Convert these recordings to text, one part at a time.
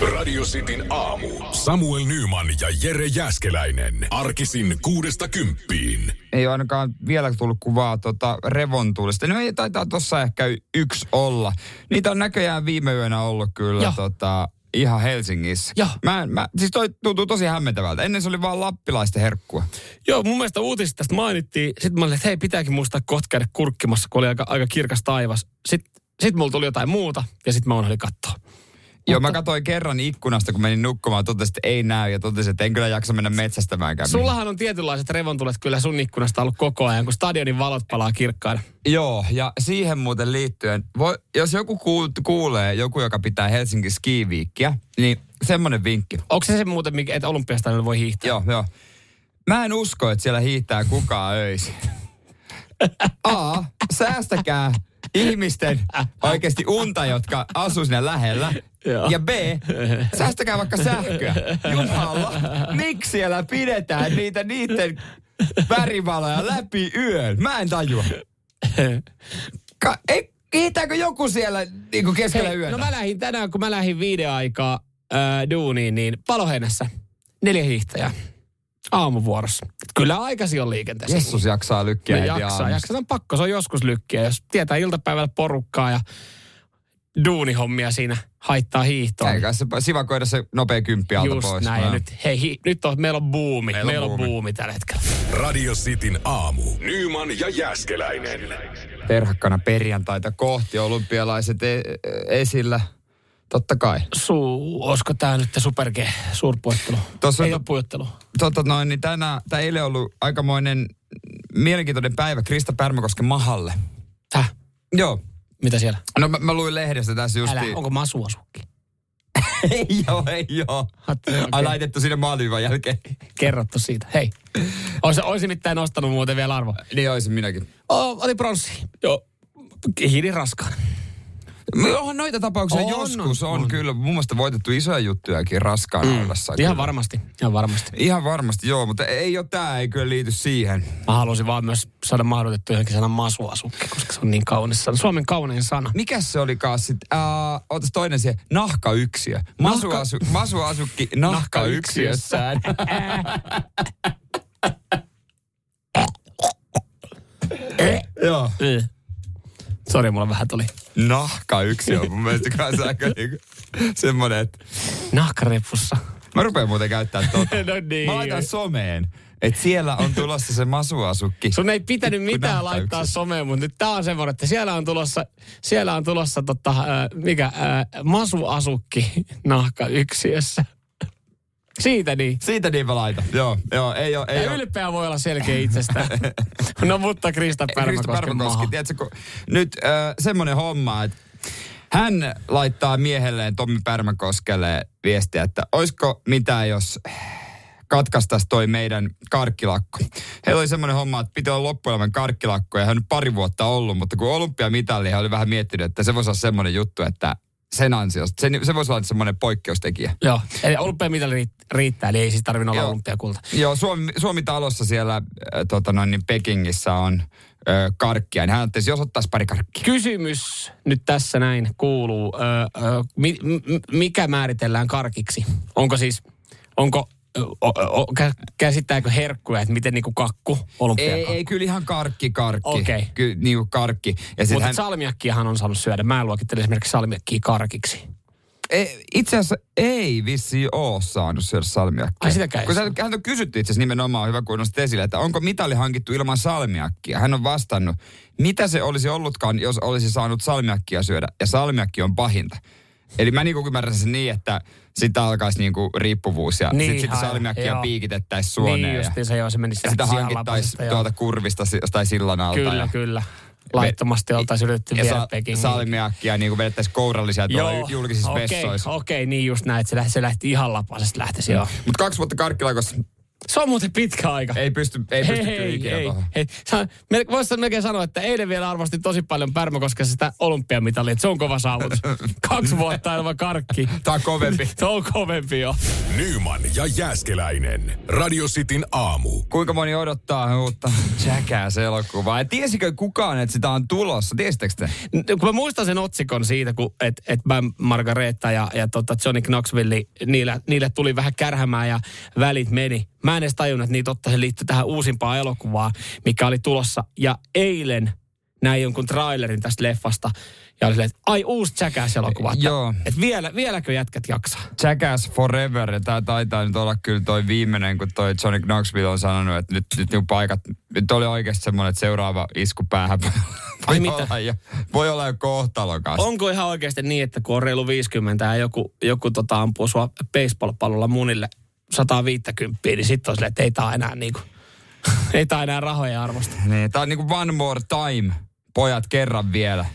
Radio Cityn aamu. Samuel Nyman ja Jere Jäskeläinen. Arkisin kuudesta kymppiin. Ei ole ainakaan vielä tullut kuvaa tota revontulista. No ei taitaa tossa ehkä yksi olla. Niitä on näköjään viime yönä ollut kyllä Joo. tota, ihan Helsingissä. Joo. Mä, mä, siis toi tuntuu tosi hämmentävältä. Ennen se oli vaan lappilaisten herkkua. Joo, mun mielestä uutisista tästä mainittiin. Sitten mä olin, että hei, pitääkin muistaa kohta käydä kurkkimassa, kun oli aika, aika kirkas taivas. Sitten sit mulla tuli jotain muuta ja sitten mä unohdin katsoa. Joo, mä katsoin kerran ikkunasta, kun menin nukkumaan, totesin, että ei näy ja totesin, että en kyllä jaksa mennä metsästämäänkään. Sullahan on tietynlaiset revontulet kyllä sun ikkunasta ollut koko ajan, kun stadionin valot palaa kirkkaina. Joo, ja siihen muuten liittyen, voi, jos joku kuul, kuulee, joku, joka pitää Helsingin skiviikkiä, niin semmoinen vinkki. Onko se se muuten, että olympiastadionilla voi hiihtää? Joo, joo. Mä en usko, että siellä hiihtää kukaan öisin. A, säästäkää ihmisten oikeasti unta, jotka asuu siinä lähellä. Joo. Ja B, säästäkää vaikka sähköä. Jumala, miksi siellä pidetään niitä niiden värivaloja läpi yön? Mä en tajua. Ka- ei, hiihtääkö joku siellä niin kuin keskellä Hei, yötä? no mä lähdin tänään, kun mä lähdin viiden aikaa äh, duuniin, niin paloheinässä neljä hiihtäjää aamuvuorossa. Kyllä aikaisin on liikenteessä. Jessus jaksaa lykkiä No heti jaksaa, jaksaa. Se on pakko, se on joskus lykkiä. Jos tietää iltapäivällä porukkaa ja duunihommia siinä haittaa hiihtoa. Eikä se sivakoida se nopea kymppi alta Just pois. näin. Ja nyt, hei, hi, nyt on, meillä on buumi. Meillä Meillä, on on buumi. buumi tällä hetkellä. Radio Cityn aamu. Nyman ja Jäskeläinen. perhakkana perjantaita kohti olympialaiset e- esillä. Totta kai. Suu, olisiko tämä nyt super G, suurpuettelu? Tossa Ei ole puettelu. Tota noin, niin tänään, tää eilen on ollut aikamoinen mielenkiintoinen päivä Krista Pärmäkosken mahalle. Häh? Joo. Mitä siellä? No mä, mä luin lehdestä tässä just. Älä, onko masuasukki? ei joo, ei joo. Okei. Ai laitettu sinne maalivan jälkeen. Kerrottu siitä. Hei. Ois, ois mitään nostanut muuten vielä arvo. Niin olisin minäkin. Oh, oli pronssi. Joo. Hiidin raskaan. Onhan noita tapauksia On, joskus on, on, kyllä. Mun mielestä voitettu isoja juttujakin raskaan mm. ollessa. Ihan kyllä. varmasti. Ihan varmasti. Ihan varmasti, joo, mutta ei ole tää, ei kyllä liity siihen. Mä halusin vaan myös saada mahdotettu johonkin sanan masuasukki, koska se on niin kaunis sana. Suomen kaunein sana. Mikäs se olikaan sitten? Otas toinen siihen. Nahkayksiö. Masuasu, masuasukki nahkayksiössään. Joo. Sori, mulla vähän tuli Nahkayksiö on mun mielestä kanssa aika niinku semmonen, että nahkarepussa. mä rupean muuten käyttämään tota. No niin. Mä laitan someen, että siellä on tulossa se masuasukki. Sun ei pitänyt mitään laittaa someen, mutta nyt tää on semmoinen, että siellä on tulossa, siellä on tulossa tota, äh, mikä, äh, masuasukki nahkayksiössä. Siitä niin. Siitä niin mä laitan. Joo, joo, ei oo, ei Ja oo. ylpeä voi olla selkeä itsestään. no mutta Krista Krista Pärmäkoski, tiedätkö, kun nyt äh, semmoinen homma, että hän laittaa miehelleen Tommi Pärmäkoskelle viestiä, että olisiko mitään, jos katkaistaisi toi meidän karkkilakko. Heillä oli semmoinen homma, että piti olla loppuelämän karkkilakko ja hän on nyt pari vuotta ollut, mutta kun olympiamitalli, hän oli vähän miettinyt, että se voisi olla semmoinen juttu, että sen ansiosta, se, se voisi olla semmoinen poikkeustekijä. Joo, eli olympiamitali riitt- riittää, eli ei siis tarvinnut olla Joo. olympiakulta. Joo, Suomi, Suomi-talossa siellä äh, tota noin, niin Pekingissä on äh, karkkia, niin hän ajattelisi, jos ottaisi pari karkkia. Kysymys nyt tässä näin kuuluu, ö, ö, mi, m- mikä määritellään karkiksi? Onko siis, onko, ö, o, o, kä- käsittääkö herkkuja, että miten niinku kakku Ei, olympiakakku? ei, kyllä ihan karkki, karkki. Okei. Kyllä niinku karkki. Ja Mutta hän, salmiakkiahan on saanut syödä. Mä luokittelen esimerkiksi salmiakkia karkiksi. ei, itse asiassa ei vissi oo saanut syödä salmiakkia. Ai, sitäkään Kun hän, on kysytty itse asiassa nimenomaan, hyvä kun nostit esille, että onko mitali hankittu ilman salmiakkia. Hän on vastannut, mitä se olisi ollutkaan, jos olisi saanut salmiakkia syödä. Ja salmiakki on pahinta. Eli mä niinku ymmärrän sen niin, että sitä alkaisi niinku riippuvuus ja Niin, sit sitä salmiakkia piikitettäisiin suoneen. Niin justiin se joo, se menisi ja sitä hankittaisiin tuolta kurvista tai sillan alta. Kyllä, ja, kyllä. Laittomasti oltaisiin yritetty ja viedä sa- Pekingiin. salmiakkia niin kuin vedettäisiin kourallisia tuolla Joo, julkisissa okei, vessoissa. Okei, niin just näin, että se lähti, se lähti ihan lapasesta lähtisi, joo. Mutta kaksi vuotta karkkilaikossa Se on muuten pitkä aika. Ei pysty, ei hei, pysty hei, kyllä ikinä hei, tohon. hei. Voisi melkein sanoa, että eilen vielä arvostin tosi paljon Pärmäkoskessa sitä olympiamitalia, että se on kova saavutus. Kaksi vuotta ilman karkki. Tää on kovempi. Se on kovempi jo. Nyman ja Jääskeläinen. Radio Cityn aamu. Kuinka moni odottaa uutta Jackass-elokuvaa? Ja tiesikö kukaan, että sitä on tulossa? Tiesittekö te? N- Kun mä muistan sen otsikon siitä, kun et, et Bam Margareta ja, ja tota Johnny Knoxville, niille, niille tuli vähän kärhämään ja välit meni. Mä en edes tajunnut, että niitä ottaa se liittyy tähän uusimpaan elokuvaan, mikä oli tulossa. Ja eilen näin jonkun trailerin tästä leffasta. Ja oli silleen, että ai uusi Jackass-elokuva. Että, Joo. että vielä, vieläkö jätkät jaksaa? Jackass Forever, ja tää taitaa nyt olla kyllä toi viimeinen, kun toi Johnny Knoxville on sanonut, että nyt, nyt niinku paikat, nyt oli oikeasti semmoinen, että seuraava isku päähän voi, Ai olla, mitä? jo, voi olla jo kohtalokas. Onko ihan oikeasti niin, että kun on reilu 50 ja joku, joku tota ampuu sua baseball-pallolla munille 150, niin sitten on silleen, että ei tää enää niinku, ei tää enää rahoja arvosta. Niin, tää on niinku one more time. Pojat kerran vielä.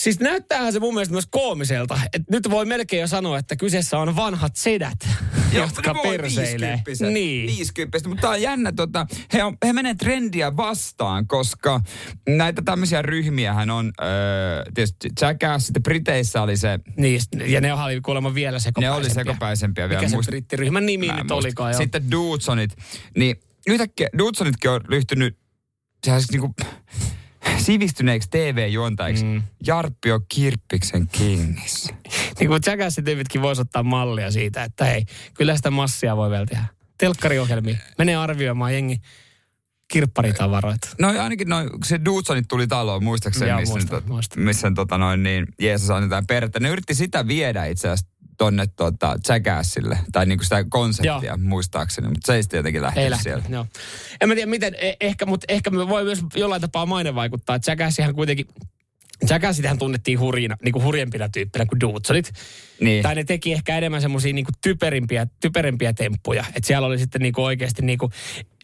Siis näyttäähän se mun mielestä myös koomiselta. Et nyt voi melkein jo sanoa, että kyseessä on vanhat sedät, jotka ne voi perseilee. 50. Niin. 50. Mutta tää on jännä, tota, he, on, he menee trendiä vastaan, koska näitä tämmöisiä ryhmiähän on, öö, tietysti Jackass, sitten Briteissä oli se, niin. Ja ne oli kuulemma vielä ne sekopäisempiä. oli sekopäisempiä vielä. Mikä se muist- brittiryhmän nimi nyt olikaan jo? Sitten Dudesonit, niin yhtäkkiä Dudesonitkin on ryhtynyt sellaisiksi niinku sivistyneiksi TV-juontajiksi. Mm. Jarppio Kirppiksen kingissä. Niin kuin Jackassin tyypitkin voisi ottaa mallia siitä, että hei, kyllä sitä massia voi vielä tehdä. Telkkariohjelmia. Menee arvioimaan jengi kirpparitavaroita. No ainakin noin, se Dudesonit tuli taloon, muistaakseni, Joo, missä, muistan, nyt, muistan. missä tota noin, niin Jeesus on jotain perhettä. Ne yritti sitä viedä itse asiassa tonne tota, Jackassille, tai niinku sitä konseptia Joo. muistaakseni, mutta se ei sitten jotenkin Ei lähtenyt lähtenyt, sieltä. joo. En mä tiedä miten, eh- ehkä, mutta ehkä me voi myös jollain tapaa maine vaikuttaa. Jackassihan kuitenkin, Jackassitähän tunnettiin hurjina, niin kuin hurjempina tyyppinä kuin Dudesonit. Niin. Tai ne teki ehkä enemmän semmoisia niinku typerimpiä, typerimpiä temppuja. Että siellä oli sitten niinku oikeasti niinku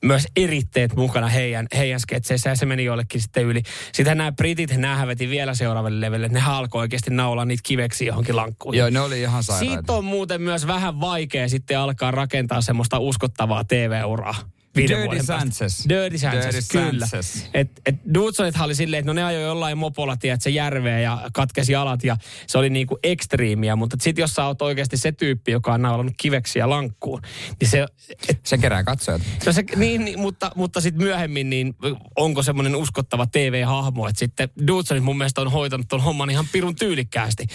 myös eritteet mukana heidän, heidän sketseissä ja se meni jollekin sitten yli. Sitten nämä britit, nämä veti vielä seuraavalle levelille. Ne alkoi oikeasti naulaa niitä kiveksi johonkin lankkuun. Joo, ne oli ihan sairaita. Siitä on muuten myös vähän vaikea sitten alkaa rakentaa semmoista uskottavaa TV-uraa. Viiden Dirty vuoden. Sanchez. Dirty Sanchez, Dirty kyllä. Sanchez. Et, et Dudesonithan oli silleen, että no ne ajoi jollain mopolla, tiedät, se järveen ja katkesi jalat ja se oli niinku ekstriimiä. Mutta sitten jos sä oot oikeasti se tyyppi, joka on naulannut kiveksi ja lankkuun, niin se, et, Se kerää katsojat. No se, niin, niin, mutta, mutta sitten myöhemmin, niin onko semmoinen uskottava TV-hahmo, että sitten Dudesonit mun mielestä on hoitanut ton homman ihan pirun tyylikkäästi.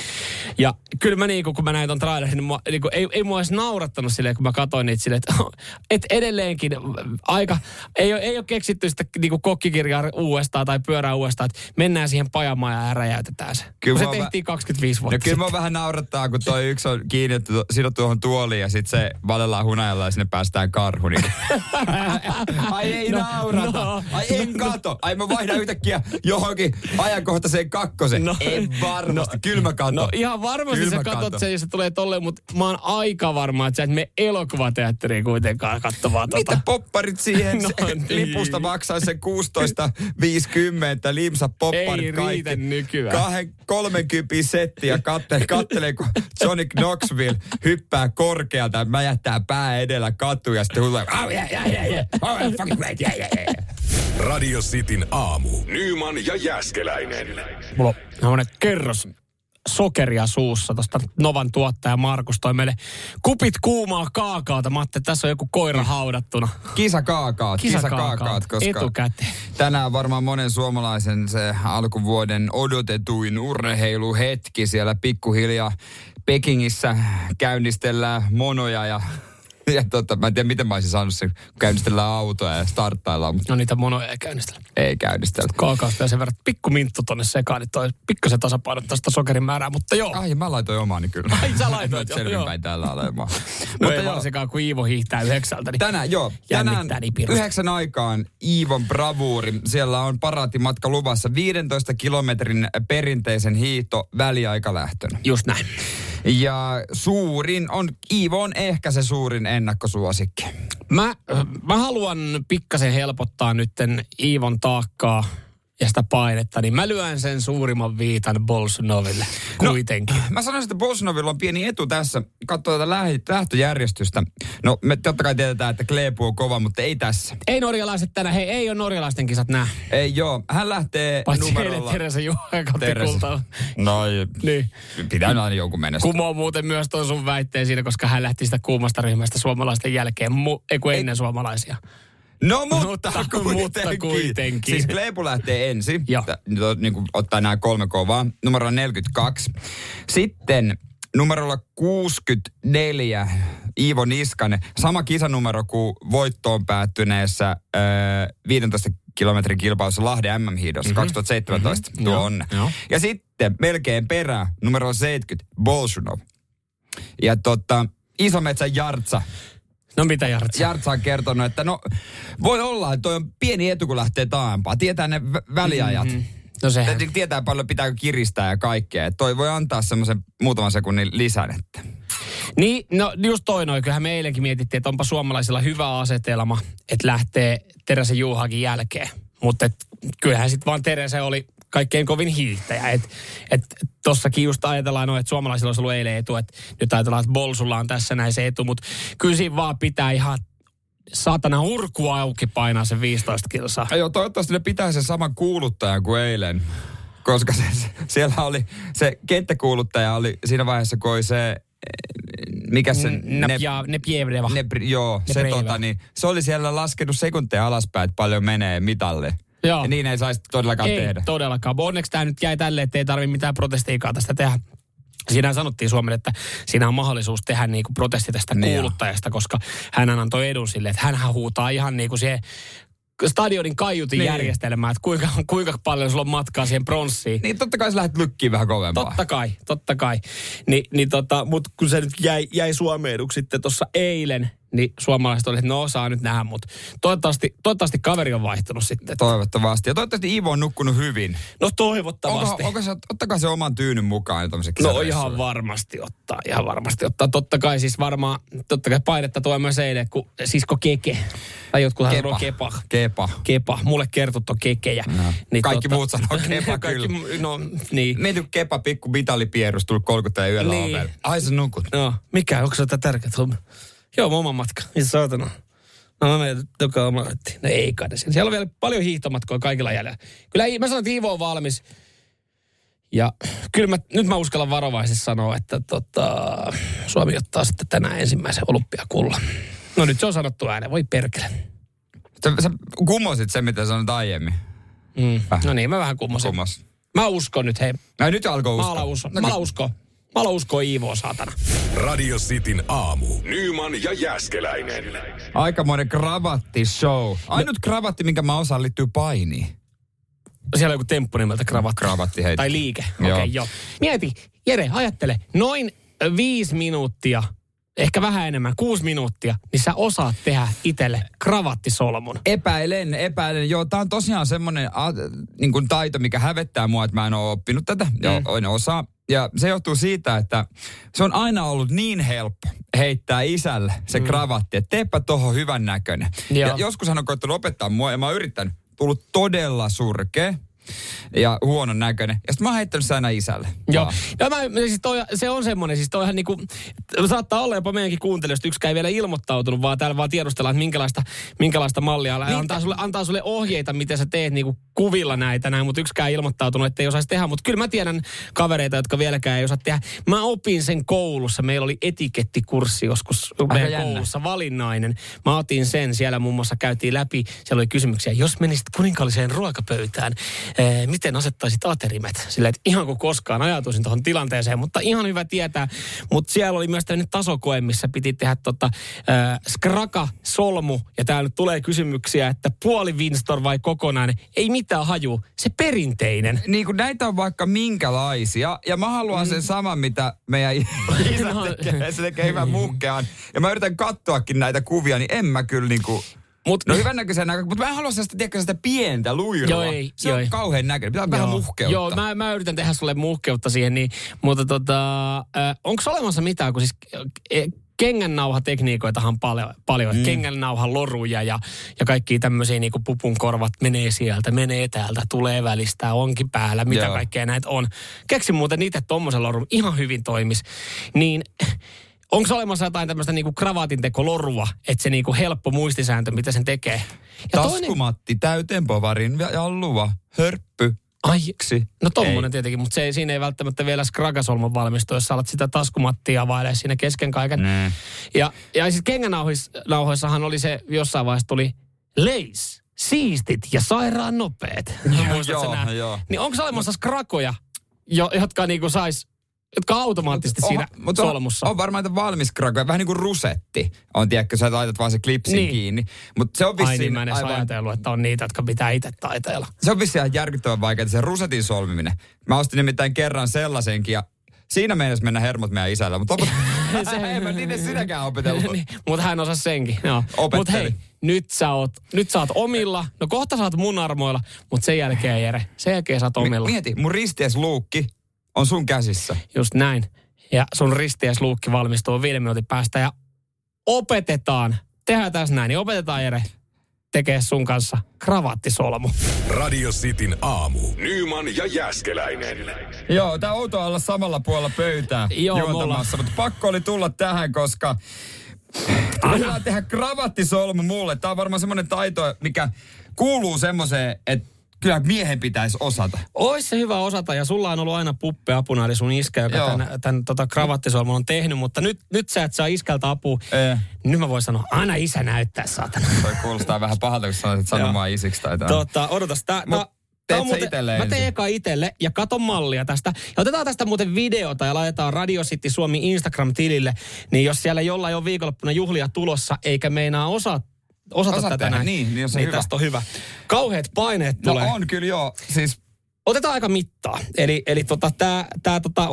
Ja kyllä mä niin kun mä näin ton trailerin, niin, mua, niin kuin, ei, ei mua edes naurattanut silleen, kun mä katsoin niitä silleen, että et edelleenkin aika, ei ole, ei ole keksitty sitä niin kokkikirjaa uudestaan tai pyörää uudestaan, että mennään siihen pajamaan ja räjäytetään se. Kyllä se tehtiin 25 vuotta No kyllä sitten. vähän naurattaa, kun toi yksi on kiinnitetty, sidottu tuohon tuoliin ja sitten se valellaan hunajalla ja sinne päästään karhu. Niin. Ai ei No, no, naurata. no, Ai en kato. Ai mä vaihdan yhtäkkiä johonkin ajankohtaiseen kakkosen. No, en varmasti. Kyllä mä katon. No ihan varmasti Kyllä sä katot sen, jos se tulee tolleen, mutta mä oon aika varma, että sä et mene elokuvateatteriin kuitenkaan katsomaan Mitä tota. Popparit siihen? No niin. Lipusta maksaa se 16,50. Limsa popparit Ei kaikki. riitä nykyään. Kahden, 30 setti ja kattelee, kattelee, kun Johnny Knoxville hyppää korkealta. Mä jättää pää edellä katuun ja sitten huutaa, oh yeah, yeah, yeah, yeah. Oh, yeah, fucking great, yeah, yeah, yeah. Radio Cityn aamu. Nyman ja Jääskeläinen. Mulla on kerros sokeria suussa. Tuosta Novan tuottaja Markus toi meille kupit kuumaa kaakaota. Mä ajattelin, että tässä on joku koira haudattuna. Kisa kaakaat, kisa, kisa kaakaat, koska Etukäteen. tänään varmaan monen suomalaisen se alkuvuoden odotetuin urheiluhetki siellä pikkuhiljaa Pekingissä käynnistellään monoja ja ja tota, mä en tiedä, miten mä olisin saanut sen, kun käynnistellään autoja ja starttaillaan, mutta No niitä monoja ei käynnistellä. ei käynnistellä. Kaakaosta ja sen verran pikku minttu tonne sekaan, niin toi pikkasen tasapainottaa sitä sokerin määrää, mutta joo. Ai, mä laitoin omaani kyllä. Ai, sä laitoit, joo, Selvinpäin täällä olemaan. No Mutta ei joo, varsinkaan, kun Iivo hiihtää yhdeksältä. Niin Tänään, joo. Tänään niin yhdeksän aikaan Iivon bravuuri. Siellä on paraatimatka luvassa 15 kilometrin perinteisen hiihto väliaikalähtönä. Just näin. Ja suurin on, Iivo on ehkä se suurin ennakkosuosikki. Mä, mä haluan pikkasen helpottaa nytten Iivon taakkaa ja sitä painetta, niin mä lyön sen suurimman viitan Bolsonoville kuitenkin. No, mä sanoisin, että Bolsonovilla on pieni etu tässä. Katso tätä lähtöjärjestystä. No me totta kai tiedetään, että Kleepu on kova, mutta ei tässä. Ei norjalaiset tänä, hei, ei ole norjalaisten kisat nää. Ei joo, hän lähtee Paitsi numerolla... Teresa Juha. No, niin. pitää aina jonkun mennä. Kumoo muuten myös tuon sun väitteen siinä, koska hän lähti sitä kuumasta ryhmästä suomalaisten jälkeen, mu- ei kun ennen ei. suomalaisia. No mutta, mutta, kuitenkin. mutta kuitenkin. Siis Kleipu lähtee ensin, Joo. Niin kuin ottaa nämä kolme kovaa. Numero 42. Sitten numerolla 64 Iivo Niskanen. Sama kisanumero kuin voittoon päättyneessä äh, 15 kilometrin kilpailussa Lahden MM-hiidossa mm-hmm. 2017. Mm-hmm. Tuo Joo. on. Joo. Ja sitten melkein perä numero 70 Bolshunov. Ja tota, Isometsän Jartsa. No mitä Jartsa? Jartsa on kertonut, että no voi olla, että toi on pieni etu, kun lähtee taaempaa. Tietää ne vä- väliajat. Mm-hmm. No sehän. Tietää paljon pitääkö kiristää ja kaikkea. Et toi voi antaa semmoisen muutaman sekunnin lisän. Että. Niin, no just toi noin. Kyllähän me eilenkin mietittiin, että onpa suomalaisilla hyvä asetelma, että lähtee Teresa Juhakin jälkeen. Mutta kyllähän sitten vaan Teresa oli kaikkein kovin hiihtäjä. Että et, tossakin just ajatellaan, no, että suomalaisilla olisi ollut eilen etu, että nyt ajatellaan, että Bolsulla on tässä näin se etu, mutta kyllä siinä vaan pitää ihan saatana urkua auki painaa se 15 kilsaa. Joo, toivottavasti ne pitää sen saman kuuluttajan kuin eilen. Koska se, se, siellä oli, se kenttäkuuluttaja oli siinä vaiheessa, kun oli se, mikä se... Nepja, Nepjevdeva. ne, joo, se, Nebreva. tota, niin, se oli siellä laskenut sekunteja alaspäin, että paljon menee mitalle. Joo. Ja niin ei saisi todellakaan ei tehdä. todellakaan. Onneksi tämä nyt jäi tälle, että ei tarvitse mitään protestiikaa tästä tehdä. Siinä sanottiin Suomelle, että siinä on mahdollisuus tehdä niin kuin protesti tästä Niin kuuluttajasta, koska hän antoi edun sille, että hän huutaa ihan niin kuin siihen stadionin kaiutin Niin. järjestelmään, että kuinka, kuinka paljon sulla on matkaa siihen pronssiin. Niin totta kai sä lähdet lykkiin vähän kovempaa. Totta kai, totta kai. Ni, niin tota, Mutta kun se nyt jäi, jäi Suomeen eduksi sitten tuossa eilen, niin suomalaiset olivat, että no saa nyt nähdä, mutta toivottavasti, toivottavasti kaveri on vaihtunut sitten. Toivottavasti. Ja toivottavasti Iivo on nukkunut hyvin. No toivottavasti. Onko, onko se, ottakaa se oman tyynyn mukaan No ihan varmasti ottaa, ihan varmasti ottaa. Totta kai siis varmaan, totta kai painetta tulee myös eilen, kun sisko Keke. Tai jotkut Kepa. sanoo Kepa. Kepa. Kepa. Mulle kertut on Kekejä. No. Kaikki muut sanoo Kepa Kaikki, kyllä. mu- no niin. Mieti, Kepa pikku mitalipierus tullut 30 yöllä Niin. ovelle. Ai sä nukut. No, mikä, onko se jotain tärkeää? Joo, mun oma matka. Mitä saatana? No mä menen joka oma. No ei kai. Siellä on vielä paljon hiihtomatkoja kaikilla jäljellä. Kyllä mä sanon, että Iivo on valmis. Ja kyllä mä, nyt mä uskallan varovaisesti sanoa, että tota, Suomi ottaa sitten tänään ensimmäisen olympiakullan. No nyt se on sanottu ääneen, voi perkele. Sä, sä kumosit sen, mitä sanoit aiemmin. Mm. Vähän. No niin, mä vähän kummosin. Kumos. Mä uskon nyt, hei. No nyt alkoi Mä uskoa. alan usko. No, Mä alan usko. Mä alan uskoa Iivoa, saatana. Radio Cityn aamu. Nyman ja Jäskeläinen. Aikamoinen kravattishow. Ainut kravatti, minkä mä osaan, liittyy painiin. Siellä on joku temppu nimeltä kravatti. Kravatti heitä. Tai liike. Okei, Joo. okay, joo. Mieti, Jere, ajattele. Noin viisi minuuttia, ehkä vähän enemmän, kuusi minuuttia, niin sä osaat tehdä itselle kravattisolmun. Epäilen, epäilen. Joo, tää on tosiaan semmoinen a, niin kuin taito, mikä hävettää mua, että mä en ole oppinut tätä. Mm. Ja en osaa. Ja se johtuu siitä, että se on aina ollut niin helppo heittää isälle se mm. kravatti, että teepä tohon hyvän näköinen. Ja joskus hän on koittanut opettaa mua ja mä oon yrittänyt. Tullut todella surkea ja huonon näköinen. Ja sitten mä oon heittänyt sen aina isälle. Joo. Vaan. Ja mä, siis toi, se on semmoinen, siis toihan niinku, saattaa olla jopa meidänkin kuuntelijoista, yksikään ei vielä ilmoittautunut, vaan täällä vaan tiedustellaan, että minkälaista, minkälaista mallia. Niin, antaa, sulle, antaa sulle ohjeita, miten sä teet niinku kuvilla näitä näin, mutta yksikään ei ilmoittautunut, että ei osaisi tehdä. Mutta kyllä mä tiedän kavereita, jotka vieläkään ei osaa tehdä. Mä opin sen koulussa. Meillä oli etikettikurssi joskus meidän jännä. koulussa, valinnainen. Mä otin sen, siellä muun muassa käytiin läpi, siellä oli kysymyksiä, jos menisit kuninkaalliseen ruokapöytään, eh, miten asettaisit aterimet? Silleen, että ihan kuin koskaan ajatuisin tuohon tilanteeseen, mutta ihan hyvä tietää. Mutta siellä oli myös tämmöinen tasokoe, missä piti tehdä tota, äh, skraka, solmu, ja täällä tulee kysymyksiä, että puoli Winstor vai kokonainen. Ei mitään haju, se perinteinen. Niin kuin näitä on vaikka minkälaisia. Ja mä haluan sen saman, mitä meidän isä No. tekee. Se tekee hyvän muhkean. Ja mä yritän katsoakin näitä kuvia, niin en mä kyllä niinku... Mut, No hyvän näköisen näkö, mutta mä en halua sellaista, tiedätkö, sitä pientä luiroa. Joo, ei, se joo, on ei. kauhean näköinen. Pitää vähän muhkeutta. Joo, mä, mä yritän tehdä sulle muhkeutta siihen, niin, mutta tota, äh, onko olemassa mitään, kun siis äh, kengännauhatekniikoitahan paljon, paljon. Mm. kengännauhan loruja ja, ja kaikki tämmöisiä niin pupun korvat menee sieltä, menee täältä, tulee välistä, onkin päällä, mitä Joo. kaikkea näitä on. Keksin muuten itse tommosen lorun, ihan hyvin toimis. Niin onko olemassa jotain tämmöistä niinku kravaatintekolorua, että se niinku helppo muistisääntö, mitä sen tekee? Ja Taskumatti, täytempovarin ja jalluva, hörppy, Ai, kaksi. No tommonen Ei. tietenkin, mutta se ei, siinä ei välttämättä vielä skragasolman valmistu, jos sä alat sitä taskumattia availee siinä kesken kaiken. Nee. Ja, ja siis kengänauhoissahan oli se, jossain vaiheessa tuli leis, siistit ja sairaan nopeet. Joo, joo. Niin onko olemassa skrakoja, jo, jotka niinku sais, jotka automaattisesti siinä on- solmussa? On, varmaan että valmis krakoja, vähän niin kuin rusetti. On, tiedätkö, sä laitat vaan se klipsin Niin. kiinni. Mutta se on Ai vissiin niin, mä en aivan, ajatellut, että on niitä, jotka pitää itse taiteella. se on vissiin ihan järkyttävän vaikeaa, se rusetin solmiminen. Mä ostin nimittäin kerran sellaisenkin ja siinä meinasi mennä hermot meidän isällä, mutta loput... en mä niiden sinäkään opetellut. niin, mutta hän osasi senkin. Joo. Mutta hei, nyt sä, oot, nyt sä oot omilla. No kohta sä oot mun armoilla, mutta sen jälkeen Jere, sen jälkeen sä oot omilla. Mi- mieti, mun ristiesluukki on sun käsissä. Just näin. Ja sun ristiesluukki valmistuu viiden minuutin päästä ja opetetaan, tehdään tässä näin, niin opetetaan Jere tekee sun kanssa kravattisolmu. Radio Cityn aamu. Nyman ja Jäskeläinen. Joo, tää outoa olla samalla puolella pöytää Joo, juontamassa, mutta pakko oli tulla tähän, koska Voidaan tehdä kravattisolmu mulle. Tää on varmaan semmoinen taito, mikä kuuluu semmoiseen, että kyllä miehen pitäisi osata. Ois se hyvä osata ja sulla on ollut aina puppe apuna, eli sun iskä, joka Joo. tämän, tämän tota, kravattisolmun on tehnyt, mutta nyt, nyt sä et saa iskältä apua. Ee. Nyt mä voin sanoa, aina isä näyttää, saatana. Toi kuulostaa vähän pahalta, kun sanoit sanomaan isiksi tai jotain. Tota, odotas, tää, Mut tää, teet muuten, itelle Mä teen eka itelle ja katon mallia tästä. Ja otetaan tästä muuten videota ja laitetaan Radio City Suomi Instagram-tilille. Niin jos siellä jollain on viikonloppuna juhlia tulossa, eikä meinaa osaa osata Osaa tätä tehdä, näin, niin, niin on se niin hyvä. tästä on hyvä. Kauheat paineet no tulee. on kyllä joo. Siis Otetaan aika mittaa. Eli, eli tota, tämä tää, tota,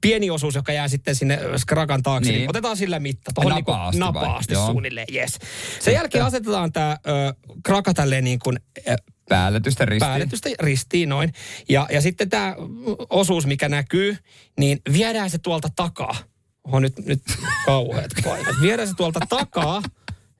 pieni osuus, joka jää sitten sinne skrakan taakse, niin, Niin. otetaan sillä mitta. Tuohon Napaasti vai? napaasti Joo. suunnilleen, yes. Sen jälkeen asetetaan tämä kraka tälleen niin kuin ö, päälletystä ristiin. päälletystä ristiin noin. Ja, ja sitten tämä osuus, mikä näkyy, niin viedään se tuolta takaa. Oho, nyt, nyt kauheat painat. Viedään se tuolta takaa,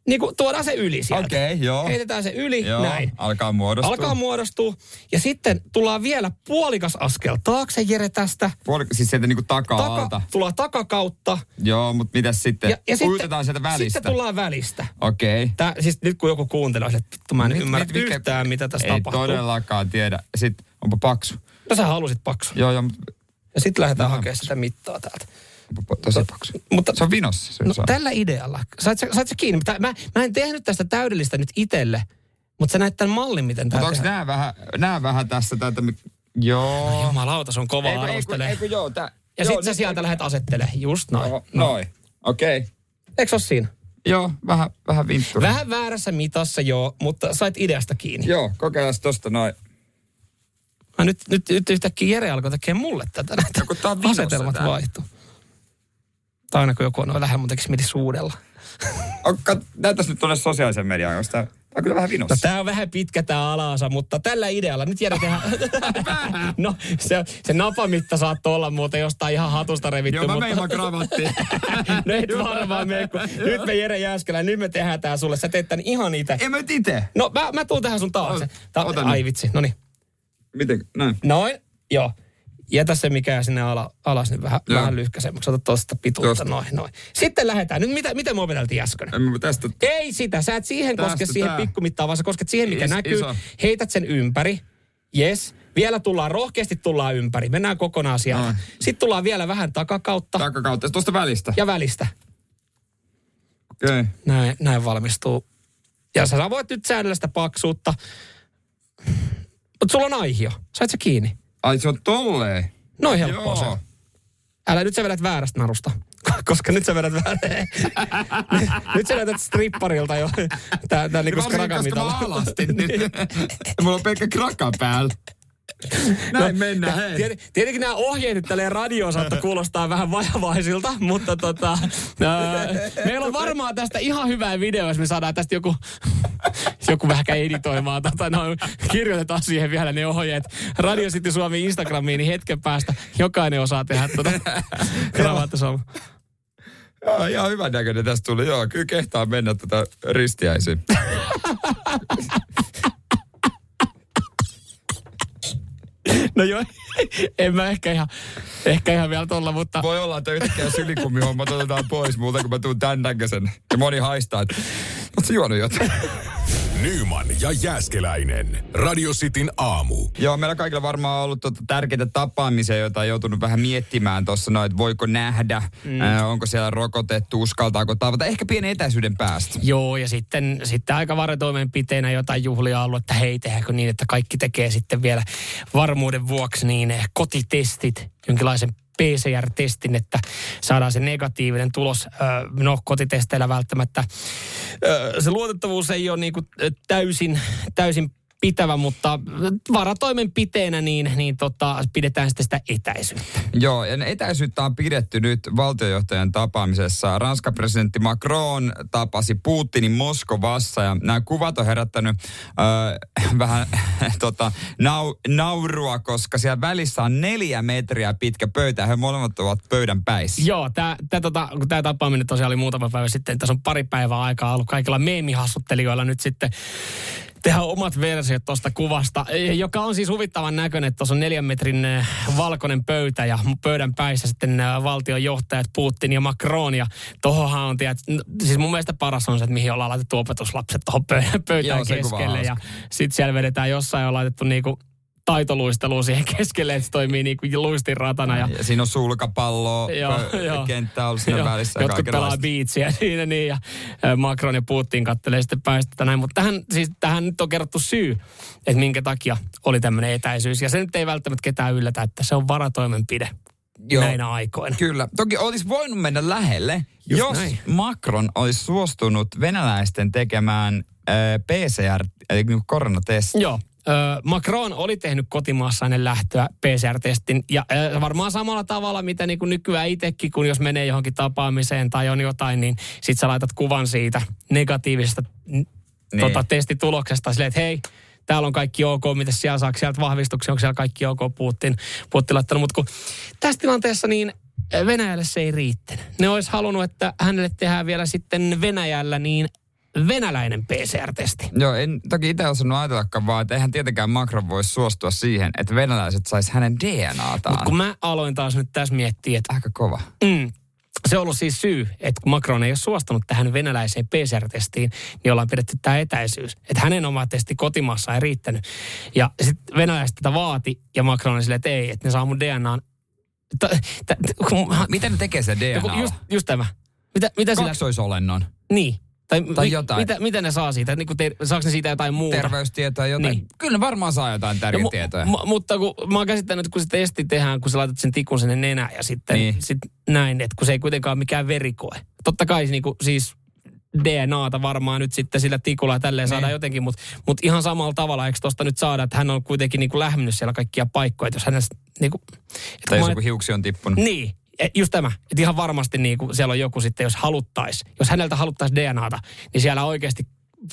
niin kuin tuodaan se yli sieltä. Okei, okay, joo. Heitetään se yli, joo. näin. Alkaa muodostua. Alkaa muodostua. Ja sitten tullaan vielä puolikas askel taakse, Jere, tästä. Puoli, siis sieltä niinku takaa Taka, alta. tullaan takakautta. Joo, mutta mitäs sitten? Ja, ja sitten, sieltä välistä. Sitten tullaan välistä. Okei. Okay. Tää, siis nyt kun joku kuuntelee, että mä en Mit- ymmärrä mit- mikä- yhtään, mitä tässä Ei tapahtuu. todellakaan tiedä. Sitten onpa paksu. No sä halusit paksu. Joo, joo, mutta Ja sitten lähdetään hakemaan sitä mittaa täältä. Tosi paksu. Mutta Se on vinossa. Se no, saa. tällä idealla, sait sä, sait sä kiinni? Tää- Mä, mä en tehnyt tästä täydellistä nyt itelle, mutta sä näet tämän mallin, miten Mutta tää onko nää vähän, nää vähän tässä tätä... Joo. Jumalauta, se on kova Eikö, eikö, arvostelee. eikö, joo, tää, Ja joo, sit sä sieltä lähdet asettelemaan. Just noin. Joo, noin. Okei. Okay. Eikö ole siinä? Joo, vähän, vähän vintturi. Vähän väärässä mitassa joo, mutta sait ideasta kiinni. Joo, kokeillaan tosta noin. Mä nyt, nyt, nyt yhtäkkiä Jere alkoi tekemään mulle tätä näitä. No tää on vinossa Asetelmat vaihtuu. Tai aina kun joku on vähän mun tekisi mieli suudella. Näyttäisi nyt tuonne sosiaalisen mediaan, koska on kyllä vähän vinossa. No tää on vähän pitkä tää alansa, mutta tällä idealla nyt Jere tehdään... no se, se napamitta saattoi olla muuten jostain ihan hatusta revitty, Joo, mä mutta... meihin kravattiin. no et varmaan mene, kun nyt me Jere Jääskelä, nyt me tehdään tää sulle. Sä teet tän ihan itse. en mä nyt ite. No mä, mä tuun tähän sun taakse. Ta- ota ai vitsi, no niin. Miten? Näin. Noin, joo. Jätä se mikä sinne ala, alas nyt vähän, Joo. vähän lyhkäisemmäksi. Ota tuosta pituutta, Tosta. noin, noin. Sitten lähdetään. Nyt mitä, mitä me opeteltiin äsken? En mä tästä... Ei sitä, sä et siihen Tästä koske siihen tää. pikkumittaan, vaan sä kosket siihen, mikä Is- näkyy. iso. Heität sen ympäri. Yes. Vielä tullaan, rohkeasti tullaan ympäri. Mennään kokonaan sieltä. Noin. Sitten tullaan vielä vähän takakautta Takakautta, tuosta välistä. ja välistä. Okei. Okay. Näin, näin valmistuu. Ja sä voit nyt säädellä sitä paksuutta. Mutta sulla on aihio. Sait sä kiinni? Ai se on tolleen. Noin helppoa Joo. se. Älä nyt sä vedät väärästä narusta. Koska nyt sä vedät väärä. nyt sä vedät stripparilta jo. Tää, tää niinku skrakan koska mä alastin nyt. Mulla on pelkkä kraka päällä. Näin mennään, hei. Tiet, tietenkin nämä ohjeet nyt tälleen radioon saattoi kuulostaa vähän vajavaisilta, mutta tota, ää, meillä on varmaan tästä ihan hyvää video, jos me saadaan tästä joku, joku vähän editoimaan. Tota, no, kirjoitetaan siihen vielä ne ohjeet. Radio City Suomi Instagramiin, niin hetken päästä jokainen osaa tehdä tuota kravattisolmu. Joo, ihan hyvän näköinen tästä tuli. Joo, kyllä kehtaa mennä tätä ristiäisiin. No joo, en mä ehkä ihan, ehkä ihan vielä tolla, mutta... Voi olla, että yhtäkkiä sylikumihommat otetaan pois muuta, kun mä tuun tän näköisen. Ja moni haistaa, että oot juonut jotain? Nyman ja Jääskeläinen. Radio Cityn aamu. Joo, meillä kaikilla varmaan on ollut tuota tärkeitä tapaamisia, joita on joutunut vähän miettimään tuossa no, että voiko nähdä, mm. ää, onko siellä rokotettu, uskaltaako tavata, ehkä pienen etäisyyden päästä. Joo, ja sitten, sitten aika varatoimenpiteenä jotain juhlia ollut, että hei, tehdäänkö niin, että kaikki tekee sitten vielä varmuuden vuoksi niin kotitestit, jonkinlaisen PCR-testin, että saadaan se negatiivinen tulos. No, kotitesteillä välttämättä se luotettavuus ei ole niin kuin täysin, täysin pitävä, mutta varatoimenpiteenä niin, niin tota, pidetään sitten sitä etäisyyttä. Joo, ja etäisyyttä on pidetty nyt valtiojohtajan tapaamisessa. Ranskan presidentti Macron tapasi Putinin Moskovassa ja nämä kuvat on herättänyt äh, vähän tota, nau, naurua, koska siellä välissä on neljä metriä pitkä pöytä ja he molemmat ovat pöydän päissä. Joo, tämä tota, tapaaminen tosiaan oli muutama päivä sitten, tässä on pari päivää aikaa ollut kaikilla meemihastuttelijoilla nyt sitten tehdä omat versiot tuosta kuvasta, joka on siis huvittavan näköinen, että tuossa on neljän metrin eh, valkoinen pöytä ja pöydän päissä sitten eh, valtionjohtajat Putin ja Macron. Ja tohonhan on, tiedät, siis mun mielestä paras on se, että mihin ollaan laitettu opetuslapset tuohon pöytään Joo, keskelle. Ja sitten siellä vedetään jossain on laitettu niinku taitoluistelua siihen keskelle, että se toimii niin kuin luistin ratana. Ja, ja siinä on sulkapallo, kenttä on siinä välissä. Jotkut pelaa biitsiä siinä niin, ja Macron ja Putin kattelee sitten päästä näin. Mutta tähän, siis, tähän nyt on kerrottu syy, että minkä takia oli tämmöinen etäisyys. Ja se nyt ei välttämättä ketään yllätä, että se on varatoimenpide. Joo, näinä aikoina. Kyllä. Toki olisi voinut mennä lähelle, Just jos näin. Macron olisi suostunut venäläisten tekemään äh, PCR, eli koronatesti. Joo, Macron oli tehnyt kotimaassa ennen lähtöä PCR-testin ja varmaan samalla tavalla, mitä niin kuin nykyään itsekin, kun jos menee johonkin tapaamiseen tai on jotain, niin sit sä laitat kuvan siitä negatiivisesta niin. tota, testituloksesta silleen, että hei, täällä on kaikki ok, mitä siellä saa sieltä vahvistuksia, onko siellä kaikki ok, Putin, Putin laittanut. Mutta kun tässä tilanteessa niin Venäjälle se ei riittänyt. Ne olisi halunnut, että hänelle tehdään vielä sitten Venäjällä niin venäläinen PCR-testi. Joo, en toki itse osannut ajatellakaan vaan, että eihän tietenkään Macron voisi suostua siihen, että venäläiset sais hänen DNAtaan. Mutta kun mä aloin taas nyt tässä miettiä, että... Aika kova. Mm, se on ollut siis syy, että kun Macron ei ole suostunut tähän venäläiseen PCR-testiin, niin ollaan pidetty tämä etäisyys. Että hänen oma testi kotimaassa ei riittänyt. Ja sitten venäläiset tätä vaati, ja Macron oli silleen, että ei, että ne saa mun DNAn. Ta, ta, kun, Miten ne tekee se DNA? Just, just tämä. Mitä, mitä Kaksoisolennon. Sillä, niin. Tai, tai mi, jotain. Mitä, mitä ne saa siitä? Niin ter, saako ne siitä jotain muuta? Terveystietoa, jotain. Niin. Kyllä varmaan saa jotain tärkeitä tietoja. No, mu, mutta kun mä oon käsittänyt, että kun se testi tehdään, kun sä laitat sen tikun sinne nenään ja sitten niin. sit näin, että kun se ei kuitenkaan ole mikään verikoe. Totta kai niin kuin, siis DNAta varmaan nyt sitten sillä tikulla ja tälleen niin. saadaan jotenkin, mutta mut ihan samalla tavalla, eikö tosta nyt saada, että hän on kuitenkin niin kuin lähmennyt siellä kaikkia paikkoja, että jos hänestä niin kuin, Tai jos joku hiuksi on tippunut. Niin, just tämä, että ihan varmasti niin kuin siellä on joku sitten, jos haluttaisi, jos häneltä haluttaisi DNAta, niin siellä oikeasti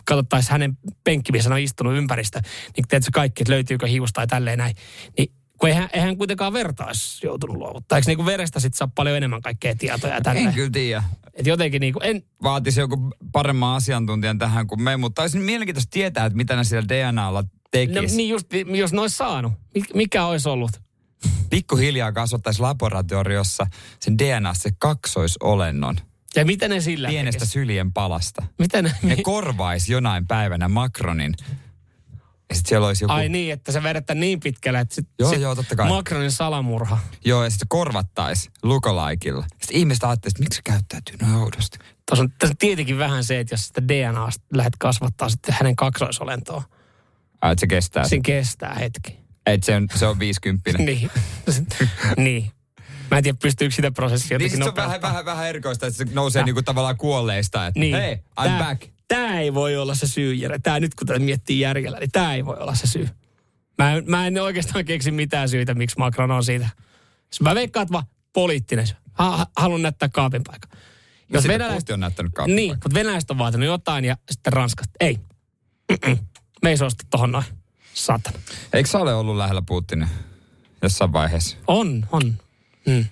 katsottaisiin hänen penkki, missä on istunut ympäristö, niin teetkö kaikki, että löytyykö hiusta tai tälleen näin. Niin kun eihän, eihän kuitenkaan vertaisi joutunut luovuttaa. Eikö niin verestä sitten saa paljon enemmän kaikkea tietoja tänne? En kyllä tiedä. Et jotenkin niin kuin en... Vaatisi joku paremman asiantuntijan tähän kuin me, mutta olisi mielenkiintoista tietää, että mitä ne siellä DNAlla tekisi. No niin just, jos ne olisi saanut. Mikä olisi ollut? Pikkuhiljaa kasvattaisi laboratoriossa sen DNA se kaksoisolennon. Ja miten ne sillä Pienestä tekisi? syljen palasta. Miten ne? Ne korvaisi jonain päivänä Macronin. Ja sit siellä olisi joku... Ai niin, että se vedetään niin pitkälle, että sit, joo, sit joo, totta kai. Macronin salamurha. Joo, ja sitten korvattaisi lukolaikilla. Sitten ihmiset ajattelisivat, että miksi se käyttäytyy noin oudosti. Tuossa on, tässä on tietenkin vähän se, että jos sitä DNA lähdet kasvattaa sitten hänen kaksoisolentoa. Ai, että se kestää. Sen kestää hetki. Että se on, se on 50. niin. niin. Mä en tiedä, pystyykö sitä prosessia niin niin, se on vähän, vähän, vähän erikoista, että se nousee Tää. niinku tavallaan kuolleista. Että niin. hei, I'm tää, back. Tämä ei voi olla se syy, Jere. Tää nyt kun tätä miettii järjellä, niin tämä ei voi olla se syy. Mä en, mä en oikeastaan keksi mitään syytä, miksi Macron on siitä. Mä veikkaan, että vaan poliittinen syy. Ha, haluan näyttää kaapin paikka. No Jos venäläiset on näyttänyt kaapin Niin, mutta venäläiset on vaatinut jotain ja sitten Ranskasta. Ei. Mm-mm. Me ei suostu tohon noin. Satana. Eikö sä ole ollut lähellä Putinia jossain vaiheessa? On, on. Mm.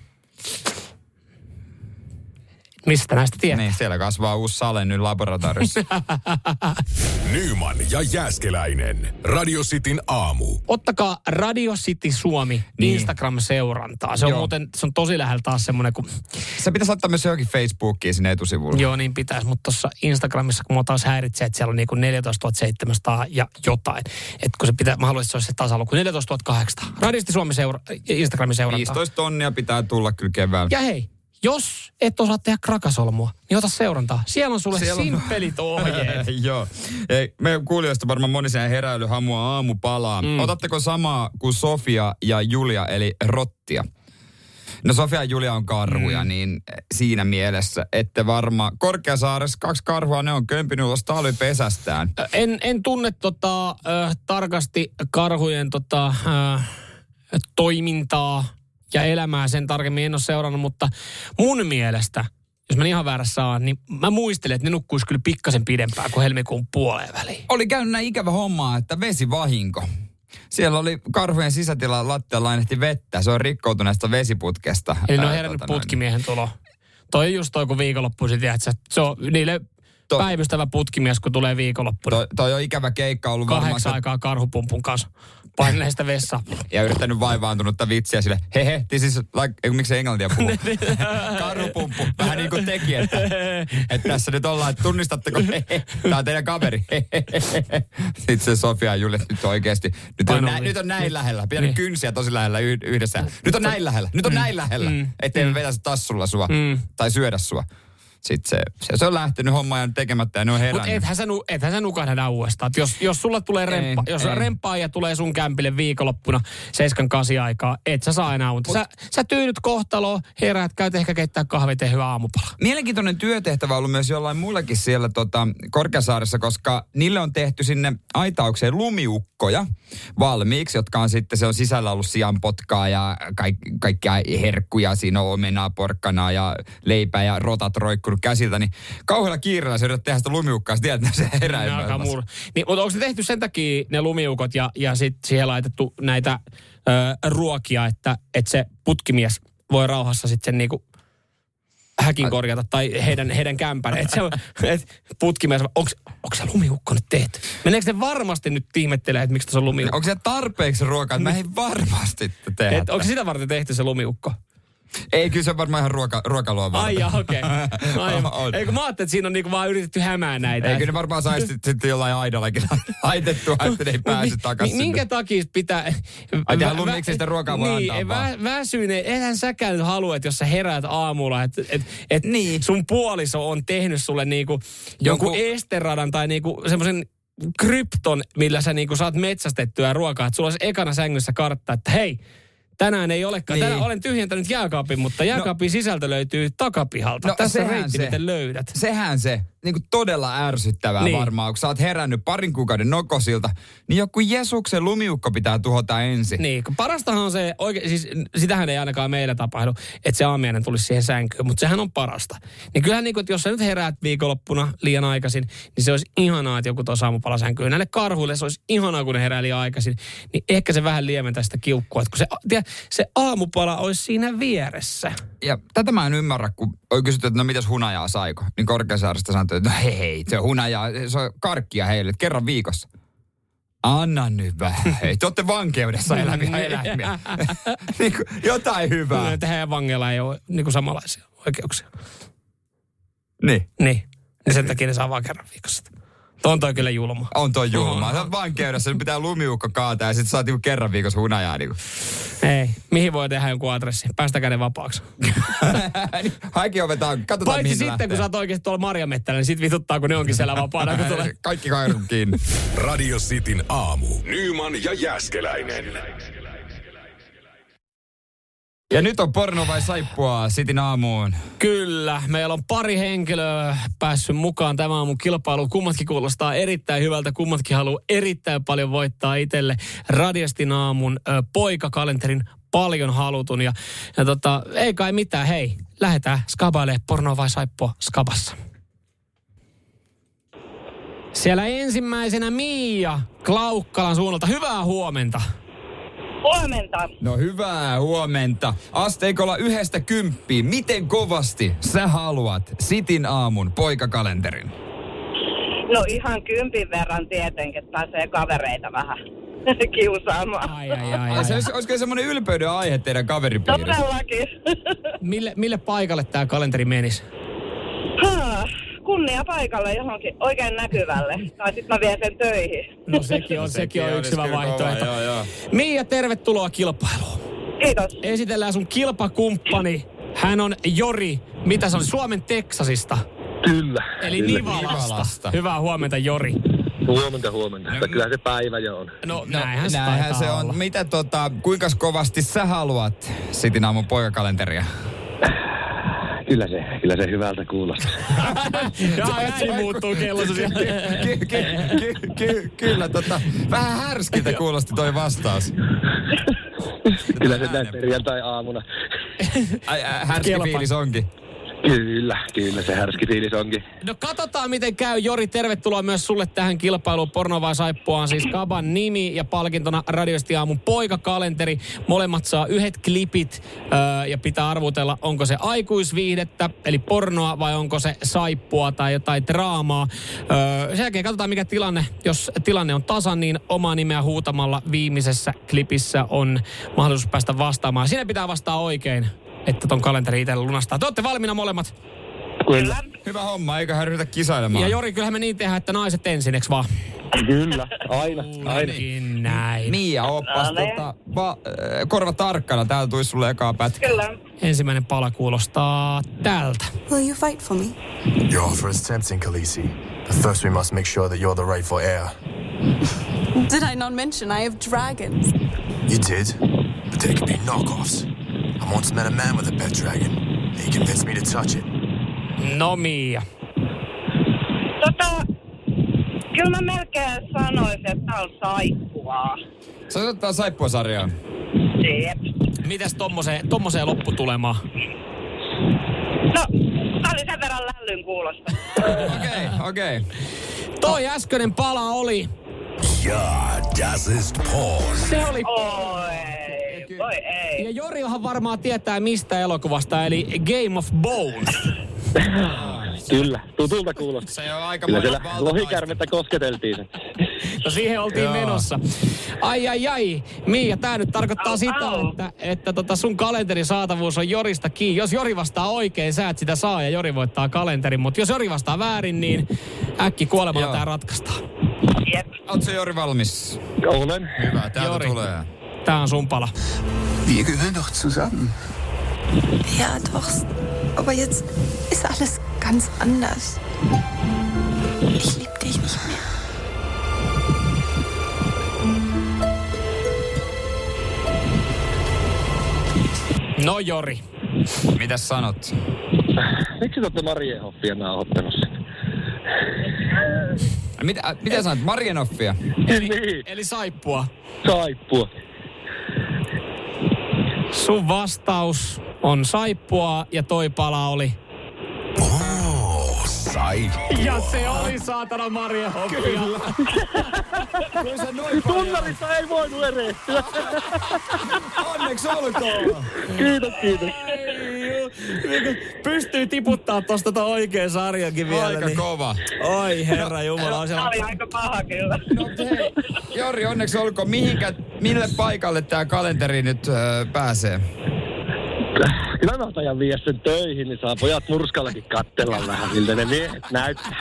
Mistä näistä tietää? Niin, siellä kasvaa uusi sale nyt laboratoriossa. Nyman ja Jääskeläinen. Radio Cityn aamu. Ottakaa Radio City Suomi Niin. Instagram-seurantaa. Se on Joo. muuten, se on tosi lähellä taas semmoinen, kun Se pitäisi laittaa myös johonkin Facebookiin sinne etusivulle. joo niin pitäisi, mutta tuossa Instagramissa, kun mua taas häiritsee, että siellä on niinku 14 700 ja jotain. Että kun se pitää, mä haluaisin, että se olisi se tasaluku, 14 800. Radio City Suomi seura, Instagramin seurantaa. 15 tonnia pitää tulla kyllä keväällä. Ja hei, jos et osaa tehdä krakasolmua, niin ota seurantaa. Siellä on sulle Siellä on- simppelit ohjeet. Joo. Ei, meidän kuulijoista varmaan moni sen heräily hamua aamupalaa. Mm. Otatteko samaa kuin Sofia ja Julia, eli rottia? No Sofia ja Julia on karhuja, mm. niin siinä mielessä, että varmaan Korkeasaaressa kaksi karhua, ne on kömpinyt ulos talvipesästään. En, en tunne tota, ö, tarkasti karhujen tota, ö, toimintaa ja elämää sen tarkemmin en ole seurannut, mutta mun mielestä, jos mä ihan väärässä saan, niin mä muistelen, että ne nukkuisi kyllä pikkasen pidempään kuin helmikuun puoleen väliin. Oli käynyt näin ikävä homma, että vesivahinko. Siellä oli karhujen sisätila lattialla lainehti vettä. Se on rikkoutuneesta vesiputkesta. Eli ne on herännyt noin. putkimiehen tulo. Toi on just toi, kun viikonloppuisin, tiedätkö, se on niille To- päivystävä putkimies, kun tulee viikonloppuna. Toi, toi on ikävä keikka ollut varmaan. Kahdeksan aikaa karhupumpun kanssa. Painelee sitä vessaa. ja yrittänyt vaivaantunutta vitsiä sille, hehe, this is like, ei, miksi englantia puhuu? Karhupumppu, vähän niin kuin teki, että, että tässä nyt ollaan, että tunnistatteko, hehe, tää on teidän kaveri. Sitten se Sofia ja Julia, nyt oikeasti, nyt on, vi- nyt on näin lähellä, pitänyt Niin. kynsiä tosi lähellä yh- yhdessä. Nyt on näin lähellä, nyt on näin lähellä, Mm. ettei me vetäisi tassulla sua Mm. tai syödä sua. Sitten se, se, se on lähtenyt homma ja tekemättä ja ne on Mutta herännyt. ethän sä, nu, ethän sä nukahda enää uudestaan. Et jos, jos sulla tulee remppa, Ei, jos ei. remppaa ja tulee sun kämpille viikonloppuna 7-8 aikaa, et sä saa enää unta. Sä, sä tyydyt kohtaloon, heräät, käyt ehkä keittää kahvit ja hyvä aamupala. Mielenkiintoinen työtehtävä on ollut myös jollain muillakin siellä tota, Korkeasaaressa, koska niille on tehty sinne aitaukseen lumiukkoja valmiiksi, jotka on sitten, se on sisällä ollut sianpotkaa ja kaik, kaikkia herkkuja, siinä on omenaa, porkkanaa ja leipää ja rotat roikkunut käsiltä, niin kauhealla kiireellä se yrittää tehdä sitä lumiukkaa, sä tiedät, että se herää. Niin, mutta onko ne tehty sen takia ne lumiukot ja, ja sitten siihen laitettu näitä ö, ruokia, että, että se putkimies voi rauhassa sitten sen niinku häkin korjata tai heidän, heidän kämpän. Että se on, et putkimies, onko se lumiukko nyt tehty? Meneekö ne varmasti nyt ihmettelee, että miksi se on lumiukko? Onko se tarpeeksi ruokaa, että mä ei varmasti tehdä. Et, onko sitä varten tehty se lumiukko? Ei, kyllä se on varmaan ihan ruoka, ruokalua varten. Ai okei. Okay. Eikö mä ajattelin, että siinä on niinku vaan yritetty hämää näitä. Eikö ne varmaan saisi sit- sitten jollain aidallakin laitettua, että ne ei pääse takaisin. Mi- Minkä takia pitää... Ai tehdä Vä- lumi- vä- miksi sitä ruokaa voi niin, antaa vä, väsyne, eihän säkään nyt halua, että jos sä heräät aamulla, että et, et Niin. sun puoliso on tehnyt sulle niinku jonkun Jonkun- esteradan tai niinku semmoisen krypton, millä sä niinku saat metsästettyä ruokaa. Että sulla olisi ekana sängyssä kartta, että hei, tänään ei olekaan. Niin. Tänään olen tyhjentänyt jääkaapin, mutta jääkaapin sisältö löytyy takapihalta. No, Tässä reitti, se. miten löydät. Sehän se, niin kuin todella ärsyttävää Niin. varmaan, kun sä oot herännyt parin kuukauden nokosilta, niin joku Jesuksen lumiukko pitää tuhota ensin. Niin, kun parastahan on se, oike, siis sitähän ei ainakaan meillä tapahdu, että se aamiainen tulisi siihen sänkyyn, mutta sehän on parasta. Niin kyllähän niin kuin, että jos sä nyt heräät viikonloppuna liian aikaisin, niin se olisi ihanaa, että joku tuo aamupala sänkyyn. Näille karhuille se olisi ihanaa, kun ne herää liian aikaisin, niin ehkä se vähän lieventää sitä kiukkua, että kun se, tiedä, se aamupala olisi siinä vieressä. Ja tätä mä en ymmärrä, kun kysytty, että no mitäs hunajaa saiko? Niin Korkeasaaresta sanottu, että no hei, se on hunajaa, se on karkkia heille, että kerran viikossa. Anna nyt vähän. Hei, te olette vankeudessa eläviä eläimiä. niin kuin, jotain hyvää. Että heidän vangeilla ei ole niin kuin samanlaisia oikeuksia. Niin. Niin. Ja sen takia ne saa vaan kerran viikossa. On toi kyllä julma. On toi julma. Sä oot vankeudessa, nyt pitää lumiukko kaataa ja sit saat niinku kerran viikossa hunajaa. Niinku. Ei. Mihin voi tehdä jonkun adressin? Päästäkää ne vapaaksi. Haiki ovetaan, katsotaan Paitsi mihin sitten, lähtee. kun sä oot oikeasti tuolla marjamettällä, niin sit vituttaa, kun ne onkin siellä vapaana. Kun tulee. Kaikki kairun kiinni. Radio Cityn aamu. Nyman ja Jäskeläinen. Ja nyt on porno vai saippua Sitin aamuun. Kyllä, meillä on pari henkilöä päässyt mukaan tämä aamun kilpailu. Kummatkin kuulostaa erittäin hyvältä. Kummatkin haluaa erittäin paljon voittaa itselle Radiostin aamun ö, poikakalenterin paljon halutun. Ja, ja tota, ei kai mitään, hei, lähdetään skabaille porno vai saippua skabassa. Siellä ensimmäisenä Miia Klaukkalan suunnalta. Hyvää huomenta. Huomenta. No hyvää huomenta. Asteikolla yhdestä kymppiin. Miten kovasti sä haluat Sitin aamun poikakalenterin? No ihan kympin verran tietenkin, että pääsee kavereita vähän kiusaamaan. Ai, ai, ai, ai, Ai, se olisi, olisiko semmoinen ylpeyden aihe teidän kaveripiirissä? Todellakin. Mille, mille paikalle tämä kalenteri menisi? Kunnia paikalle johonkin oikein näkyvälle. Tai sitten mä vien sen töihin. No sekin on, sekin on yksi hyvä vaihtoehto. kova, joo, joo. Mia, tervetuloa kilpailuun. Kiitos. Esitellään sun kilpakumppani. Hän on Jori, mitä se on, Suomen Teksasista. Kyllä. Eli kyllä. Nivalasta. Nivalasta. Hyvää huomenta, Jori. Huomenta, huomenta. No, kyllä se päivä jo on. No, No, näinhän se, näinhän se on. olla. Mitä tota, kuinka kovasti sä haluat Sitin aamun poikakalenteria? Kyllä se, kyllä se hyvältä kuulostaa. Ja ääni muuttuu kellossa siellä. Ky- ky- ky- ky- Kyllä, tota, vähän härskiltä kuulosti toi vastaus. kyllä se näin perjantai-aamuna. Härski fiilis onkin. Kyllä, kyllä se härski fiilis onkin. No katsotaan miten käy. Jori, tervetuloa myös sulle tähän kilpailuun. Porno vai saippua on siis Kaban nimi ja palkintona radiosti aamun poikakalenteri. Molemmat saa yhdet klipit öö, ja pitää arvutella, onko se aikuisviihdettä, eli pornoa vai onko se saippua tai jotain draamaa. Öö, sen jälkeen katsotaan mikä tilanne. Jos tilanne on tasan, niin omaa nimeä huutamalla viimeisessä klipissä on mahdollisuus päästä vastaamaan. Siinä pitää vastaa oikein, että ton kalenteri itselle lunastaa. Te olette valmiina molemmat. Kyllä. Hyvä homma, eiköhän ryhdytä kisailemaan. Ja Jori, kyllähän me niin tehdään, että naiset ensin, eks vaan? Kyllä, aina, aina. Niin näin. Mia, oppas No niin. tota, va, äh, korva tarkkana. Täällä tulisi sulle ekaa pätkä. Kyllä. Ensimmäinen pala kuulostaa tältä. Will you fight for me? Your offer is tempting, Khaleesi. But first we must make sure that you're the rightful heir. Did I not mention I have dragons? You did, but they could be knockoffs. I once met a man with a pet dragon. He convinced me to touch it. No Mia. Tota, kyllä mä melkein sanoisin, että tää on saippua. Sä ottaa saippua-sarjaa. Jep. Mitäs tommoseen, tommoseen lopputulemaan? No, tää oli sen verran lällyn kuulosta. Okei, okei. Toi äskeinen pala oli, Ja, das ist porn. se oli... Oi, voi ei. Ja Jorihan varmaan tietää mistä elokuvasta, eli Game of Bones. Kyllä, tutulta kuulostaa. Se on aika Kyllä siellä lohikärmettä kosketeltiin sen. No siihen oltiin Joo. menossa. Ai ai ai, Mia, tää nyt tarkoittaa Au, sitä, au. että, että tota sun kalenterin saatavuus on Jorista kiinni. Jos Jori vastaa oikein, sä et sitä saa ja Jori voittaa kalenterin. Mutta jos Jori vastaa väärin, niin äkki kuolemalla Joo. tää ratkaistaan. Jep. Se Jori valmis? Olen. Hyvä, täältä Jori. tulee. Tää on sun pala. Wir gehören doch zusammen. Ja, doch. Aber jetzt ist alles ganz anders. Ich liebe dich nicht mehr. No Jori. Mitäs sanot? Miksi te olette Mariehoffia nauhoittanut sen? Mitä, mitä sanot? Marienoffia? niin, Eli saippua. saippua. Sun vastaus on saippua ja toi pala oli... Saippua. Ja se oli saatana Maria Hoppia. Tunnarissa ei voinut erehtyä. Onneksi olkoon! Kiitos, kiitos. Pystyy tiputtaa tosta ton oikein sarjankin vielä. Aika niin. kova. Oi herra jumala. on Tää siellä... oli aika paha kyllä. No hei, Jori, onneksi olkoon. Mihinkä, mille paikalle tämä kalenteri nyt öö, pääsee? Kyllä mä otan viedä sen töihin, niin saa pojat murskallakin kattella vähän, miltä ne miehet näyttää.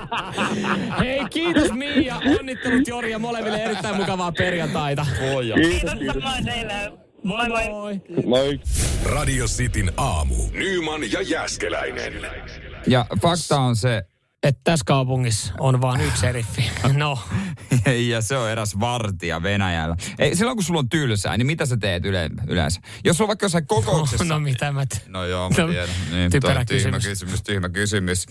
Hei, kiitos Mia. Onnittelut Jori ja molemmille erittäin mukavaa perjantaita. Kiitos, kiitos. Samoin teille. Moi moi. Moi. Radio Cityn aamu. Nyman ja Jäskeläinen. Ja fakta on se, Että tässä kaupungissa on vain yksi seriffi. No, ja se on eräs vartija Venäjällä. Ei, silloin kun sulla on tylsää, niin mitä sä teet yle, yleensä? Jos sulla on vaikka jossain kokouksessa... no mitä mä te... No joo, mä No, tiedän. Niin, typerä tyhmä kysymys. kysymys. Tyhmä kysymys.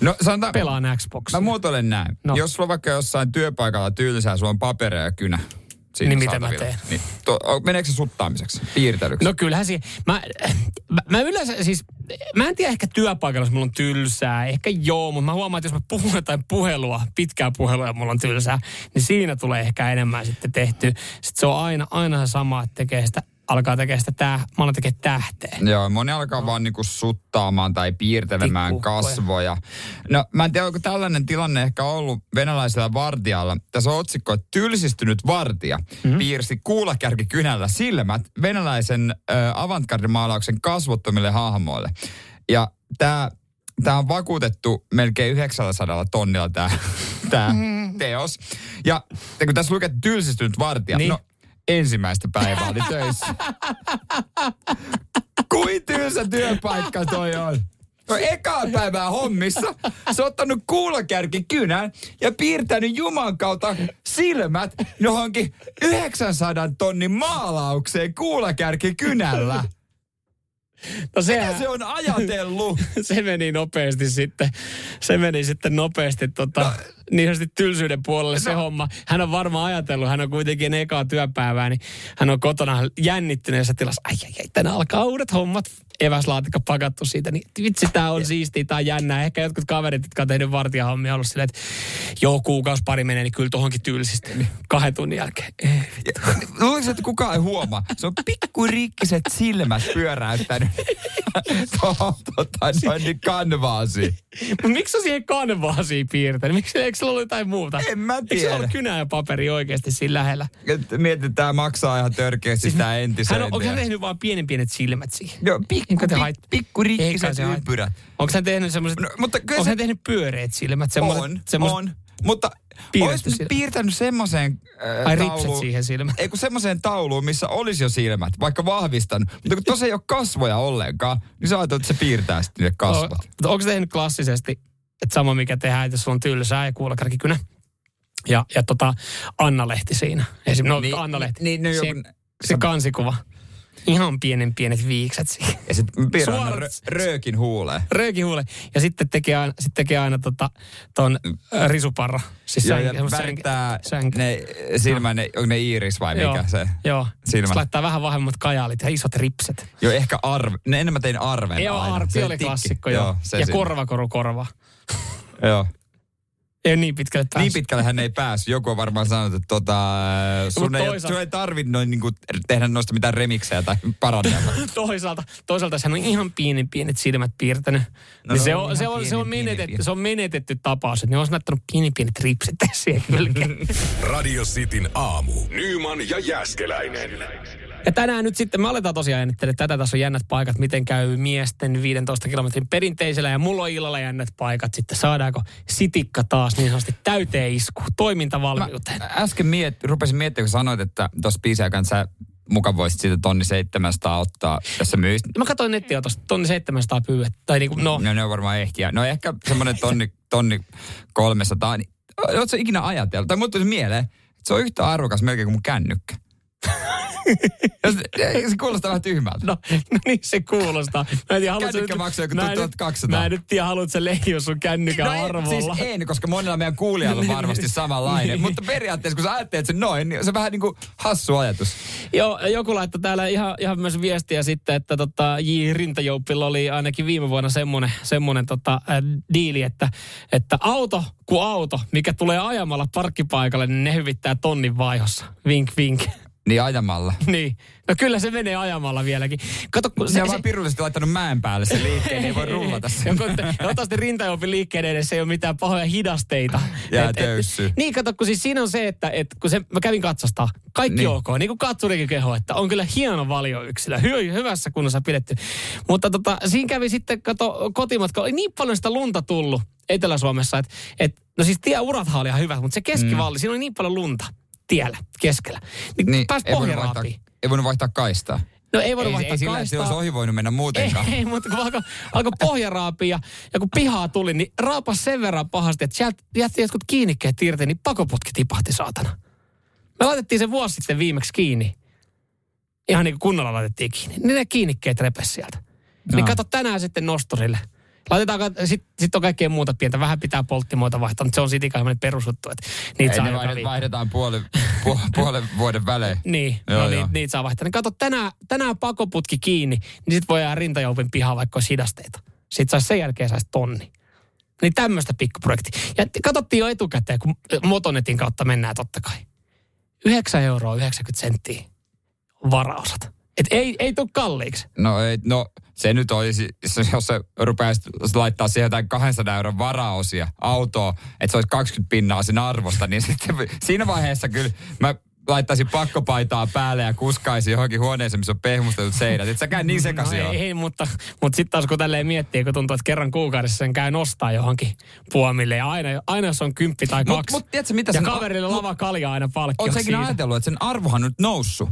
No sanotaan... Pelaan Xboxia. Mä muotoilen näin. No. No. Jos sulla on vaikka jossain työpaikalla tylsää, sulla on paperia ja kynä. Siinä Niin mitä mä teen? Niin to, meneekö se suttaamiseksi, piirtelyksi? No kyllähän se, mä, mä, mä yleensä siis, mä en tiedä ehkä työpaikalla, jos mulla on tylsää, ehkä joo, mutta mä huomaan, että jos mä puhun jotain puhelua, pitkää puhelua ja mulla on tylsää, niin siinä tulee ehkä enemmän sitten tehty. Sitten se on aina, aina se sama, että tekee sitä, alkaa tekemään sitä täh, mä alan tekemään tähteen. Joo, moni alkaa vaan niinku suttaamaan tai piirtelemään Tikkuukkoja. kasvoja. No mä en tiedä, onko tällainen tilanne ehkä ollut venäläisellä vartijalla. Tässä on otsikko, että tylsistynyt vartija mm-hmm. piirsi kuulakärkikynällä silmät venäläisen ö, avantgardimaalauksen kasvottomille hahmoille. Ja tämä Tämä on vakuutettu melkein 900 tonnilla tämä tää teos. Ja kun tässä lukee, tylsistynyt vartija, Niin. no ensimmäistä päivää oli töissä. Kuin tylsä työpaikka toi on. No ekaa päivää hommissa. Se on ottanut kuulakärki kynän ja piirtänyt Juman kautta silmät johonkin 900 tonnin maalaukseen kuulakärki kynällä. No Mitä sehän, se on ajatellut? se meni nopeasti sitten, se meni sitten nopeasti tota, no, niin sanotusti tylsyyden puolelle se homma. Hän on varmaan ajatellut, hän on kuitenkin ekaa työpäivää, niin hän on kotona jännittyneessä tilassa. Ai, ai, ai, tänään alkaa uudet hommat. Eväslaatikko pakattu siitä, niin vitsi, tää on siistiä, tää on jännää. Ehkä jotkut kaverit, jotka on tehnyt vartijahommia, ollut silleen, että joo, kuukausi pari menee, niin kyllä tohonkin tylsistyy. Niin kahden tunnin jälkeen. Ei, vittu. Luulisin, että kukaan ei huomaa. Se on pikkurikkiset silmät pyöräyttänyt tuohon tota, noin niin kanvaasiin. Mut miksi on siihen kanvaasiin piirtänyt? Miksi, eikö sillä ollut jotain muuta? En mä Eikö se tiedä. ollut kynä ja paperi oikeasti siinä lähellä? Et Mietin, tämä maksaa ihan törkeästi siis sitä Hän entisöintiä. on, onko hän tehnyt vaan pienen pienet silmät siihen? Joo, pikku, te pik, se haittaa. ympyrät. Onko hän tehnyt semmoiset, No, mutta onko se- hän tehnyt pyöreät silmät? on, on. Mutta Piirretty olisi silmät. piirtänyt semmoiseen äh, Ai ripset siihen silmään. Ei kun semmoiseen tauluun, missä olisi jo silmät, vaikka vahvistanut. Mutta kun tuossa ei ole kasvoja ollenkaan, niin sä ajattelet, että se piirtää sitten ne kasvot. Mutta onko se tehnyt klassisesti, että sama mikä tehdään, että sulla on tylsää ja kuulakärkikynä ja, ja tota Anna-lehti siinä. Esim. No Niin, Anna-lehti. niin, no se, joku- se kansikuva. Ihan pienen pienet viikset siihen. Ja sitten piirrän rö, röökin huuleen. Röökihuule. Ja sitten tekee aina, sit tekee aina tota, ton risuparra. Siis Ja, sänk- ja värittää sänk- ne silmä, ne, onko ne iiris vai mikä se? Joo. silmä? Sitten laittaa vähän vahvemmat kajaalit ja isot ripset. Joo, ehkä arve. Ne enemmän tein arven Joo, arpi oli tikki. klassikko, joo. se ja siinä. korvakoru korva. Joo. Ei niin pitkälle päässyt. Niin pitkälle hän ei päässyt. Joku on varmaan sanonut, että tota, sun, ei, toisaalta- sun ei tarvitse noin niin kuin, tehdä noista mitään remiksejä tai parannelmaa. toisaalta, toisaalta hän on ihan pienen pienet silmät piirtänyt. No No, niin se se, on se, on, se, pienen, on menetetty, pienen. se on menetetty tapaus, että ne olisi näyttänyt pieni pienet ripset siihen kylkeen. Radio Cityn aamu. Nyman ja Jäskeläinen. Ja tänään nyt sitten, me aletaan tosiaan jännittää, että tätä tässä on jännät paikat, miten käy miesten 15 kilometrin perinteisellä ja mulla on illalla jännät paikat. Sitten saadaanko sitikka taas niin sanotusti täyteen isku, toimintavalmiuteen. Mä äsken miet, rupesin miettimään, kun sanoit, että tuossa biisiä kanssa mukaan voisit siitä tonni 700 ottaa, jos sä myisit. Mä katsoin nettiotosta, tonni 700 pyydät. Tai niinku, no, No ne on varmaan ehtiä. No ehkä semmoinen tonni, tonni 300. Niin, ootko ikinä ajatellut? Tai mulle tuli mieleen, että se on yhtä arvokas melkein kuin mun kännykkä. Se, kuulostaa vähän tyhmältä. No, no niin se kuulostaa. Mä en tiedä, Kännykkä maksaa joku mä en nyt- 1200. Mä en nyt tiedä, haluatko sä leijua sun kännykän No arvolla. siis en, koska monella meidän kuulijalla on varmasti samanlainen. Mutta periaatteessa, kun sä ajattelet sen noin, niin se on vähän niin kuin hassu ajatus. Joo, joku laittoi täällä ihan, ihan myös viestiä sitten, että tota, J. Rintajouppilla oli ainakin viime vuonna semmoinen, semmoinen tota, äh, diili, että, että auto kuin auto, mikä tulee ajamalla parkkipaikalle, niin ne hyvittää tonnin vaihossa. Vink, vink. Niin ajamalla. niin. No kyllä se menee ajamalla vieläkin. Kato, kun Se on vaan pirullisesti laittanut mäen päälle se liikkeen, niin voi rullata Ja kun te- Toivottavasti rintajoupin liikkeiden edessä ei ole mitään pahoja hidasteita. Jää töyssyyn. Niin, kato, kun siis siinä on se, että, että kun se, mä kävin katsastaa, kaikki Niin. ok, niin kuin katsurikin keho, että on kyllä hieno valioyksilö, hy, hyvässä kunnossa pidetty. Mutta tota, siinä kävi sitten, kato, kotimatka, oli niin paljon sitä lunta tullut Etelä-Suomessa, että, että no siis tieurathan oli ihan hyvät, mutta se keskivalli, mm. siinä oli niin paljon lunta tiellä, keskellä. Niin, niin ei voinut, vaihtaa, ei voinut vaihtaa kaistaa. No ei voinut Ei, vaihtaa ei sillä, kaistaa. olisi ohi voinut mennä Ei, muutenkaan. ei, mutta kun alkoi, alkoi pohja raapia ja, ja kun pihaa tuli, niin raapas sen verran pahasti, että sieltä jätti jotkut kiinnikkeet irti, niin pakoputki tipahti saatana. Me laitettiin se vuosi sitten viimeksi kiinni. Ihan niin kuin kunnolla laitettiin kiinni. Niin ne kiinnikkeet repes sieltä. Niin Joo. kato tänään sitten nosturille. Laitetaanko, sit, sit on kaikkea muuta pientä. Vähän pitää polttimoita vaihtaa, mutta se on sitten kai perusjuttu, että niitä Ei, saa ne vaihdet, vaihdetaan puoli, pu, puolen vuoden välein. Niin, Joo, no joo. niin, niitä saa vaihtaa. Niin kato, tänään, tänään pakoputki kiinni, niin sit voi jää rintajoupin pihaan vaikka olisi hidasteita. Sitten saisi sen jälkeen saisi tonni. Niin tämmöistä pikkuprojekti. Ja katsottiin jo etukäteen, kun Motonetin kautta mennään totta kai. 9 euroa 90 senttiä varaosat. Et ei, ei tule kalliiksi. No, ei, no se nyt olisi, jos se rupeaisi laittaa siihen jotain 200 euron varaosia autoa, että se olisi 20 pinnaa sen arvosta, niin sitten siinä vaiheessa kyllä mä laittaisin pakkopaitaa päälle ja kuskaisin johonkin huoneeseen, missä on pehmustetut seinät. Et sä käy niin sekaisin no ei, ei, mutta, mutta sitten taas kun tälleen miettii, kun tuntuu, että kerran kuukaudessa sen käy nostaa johonkin puomille. Ja aina, aina jos on kymppi tai Mut- kaksi. mut tiedätkö, mitä ja sen- kaverille mut- lava kalja aina palkkio Oletko sekin ajatellut, että sen arvohan nyt noussut?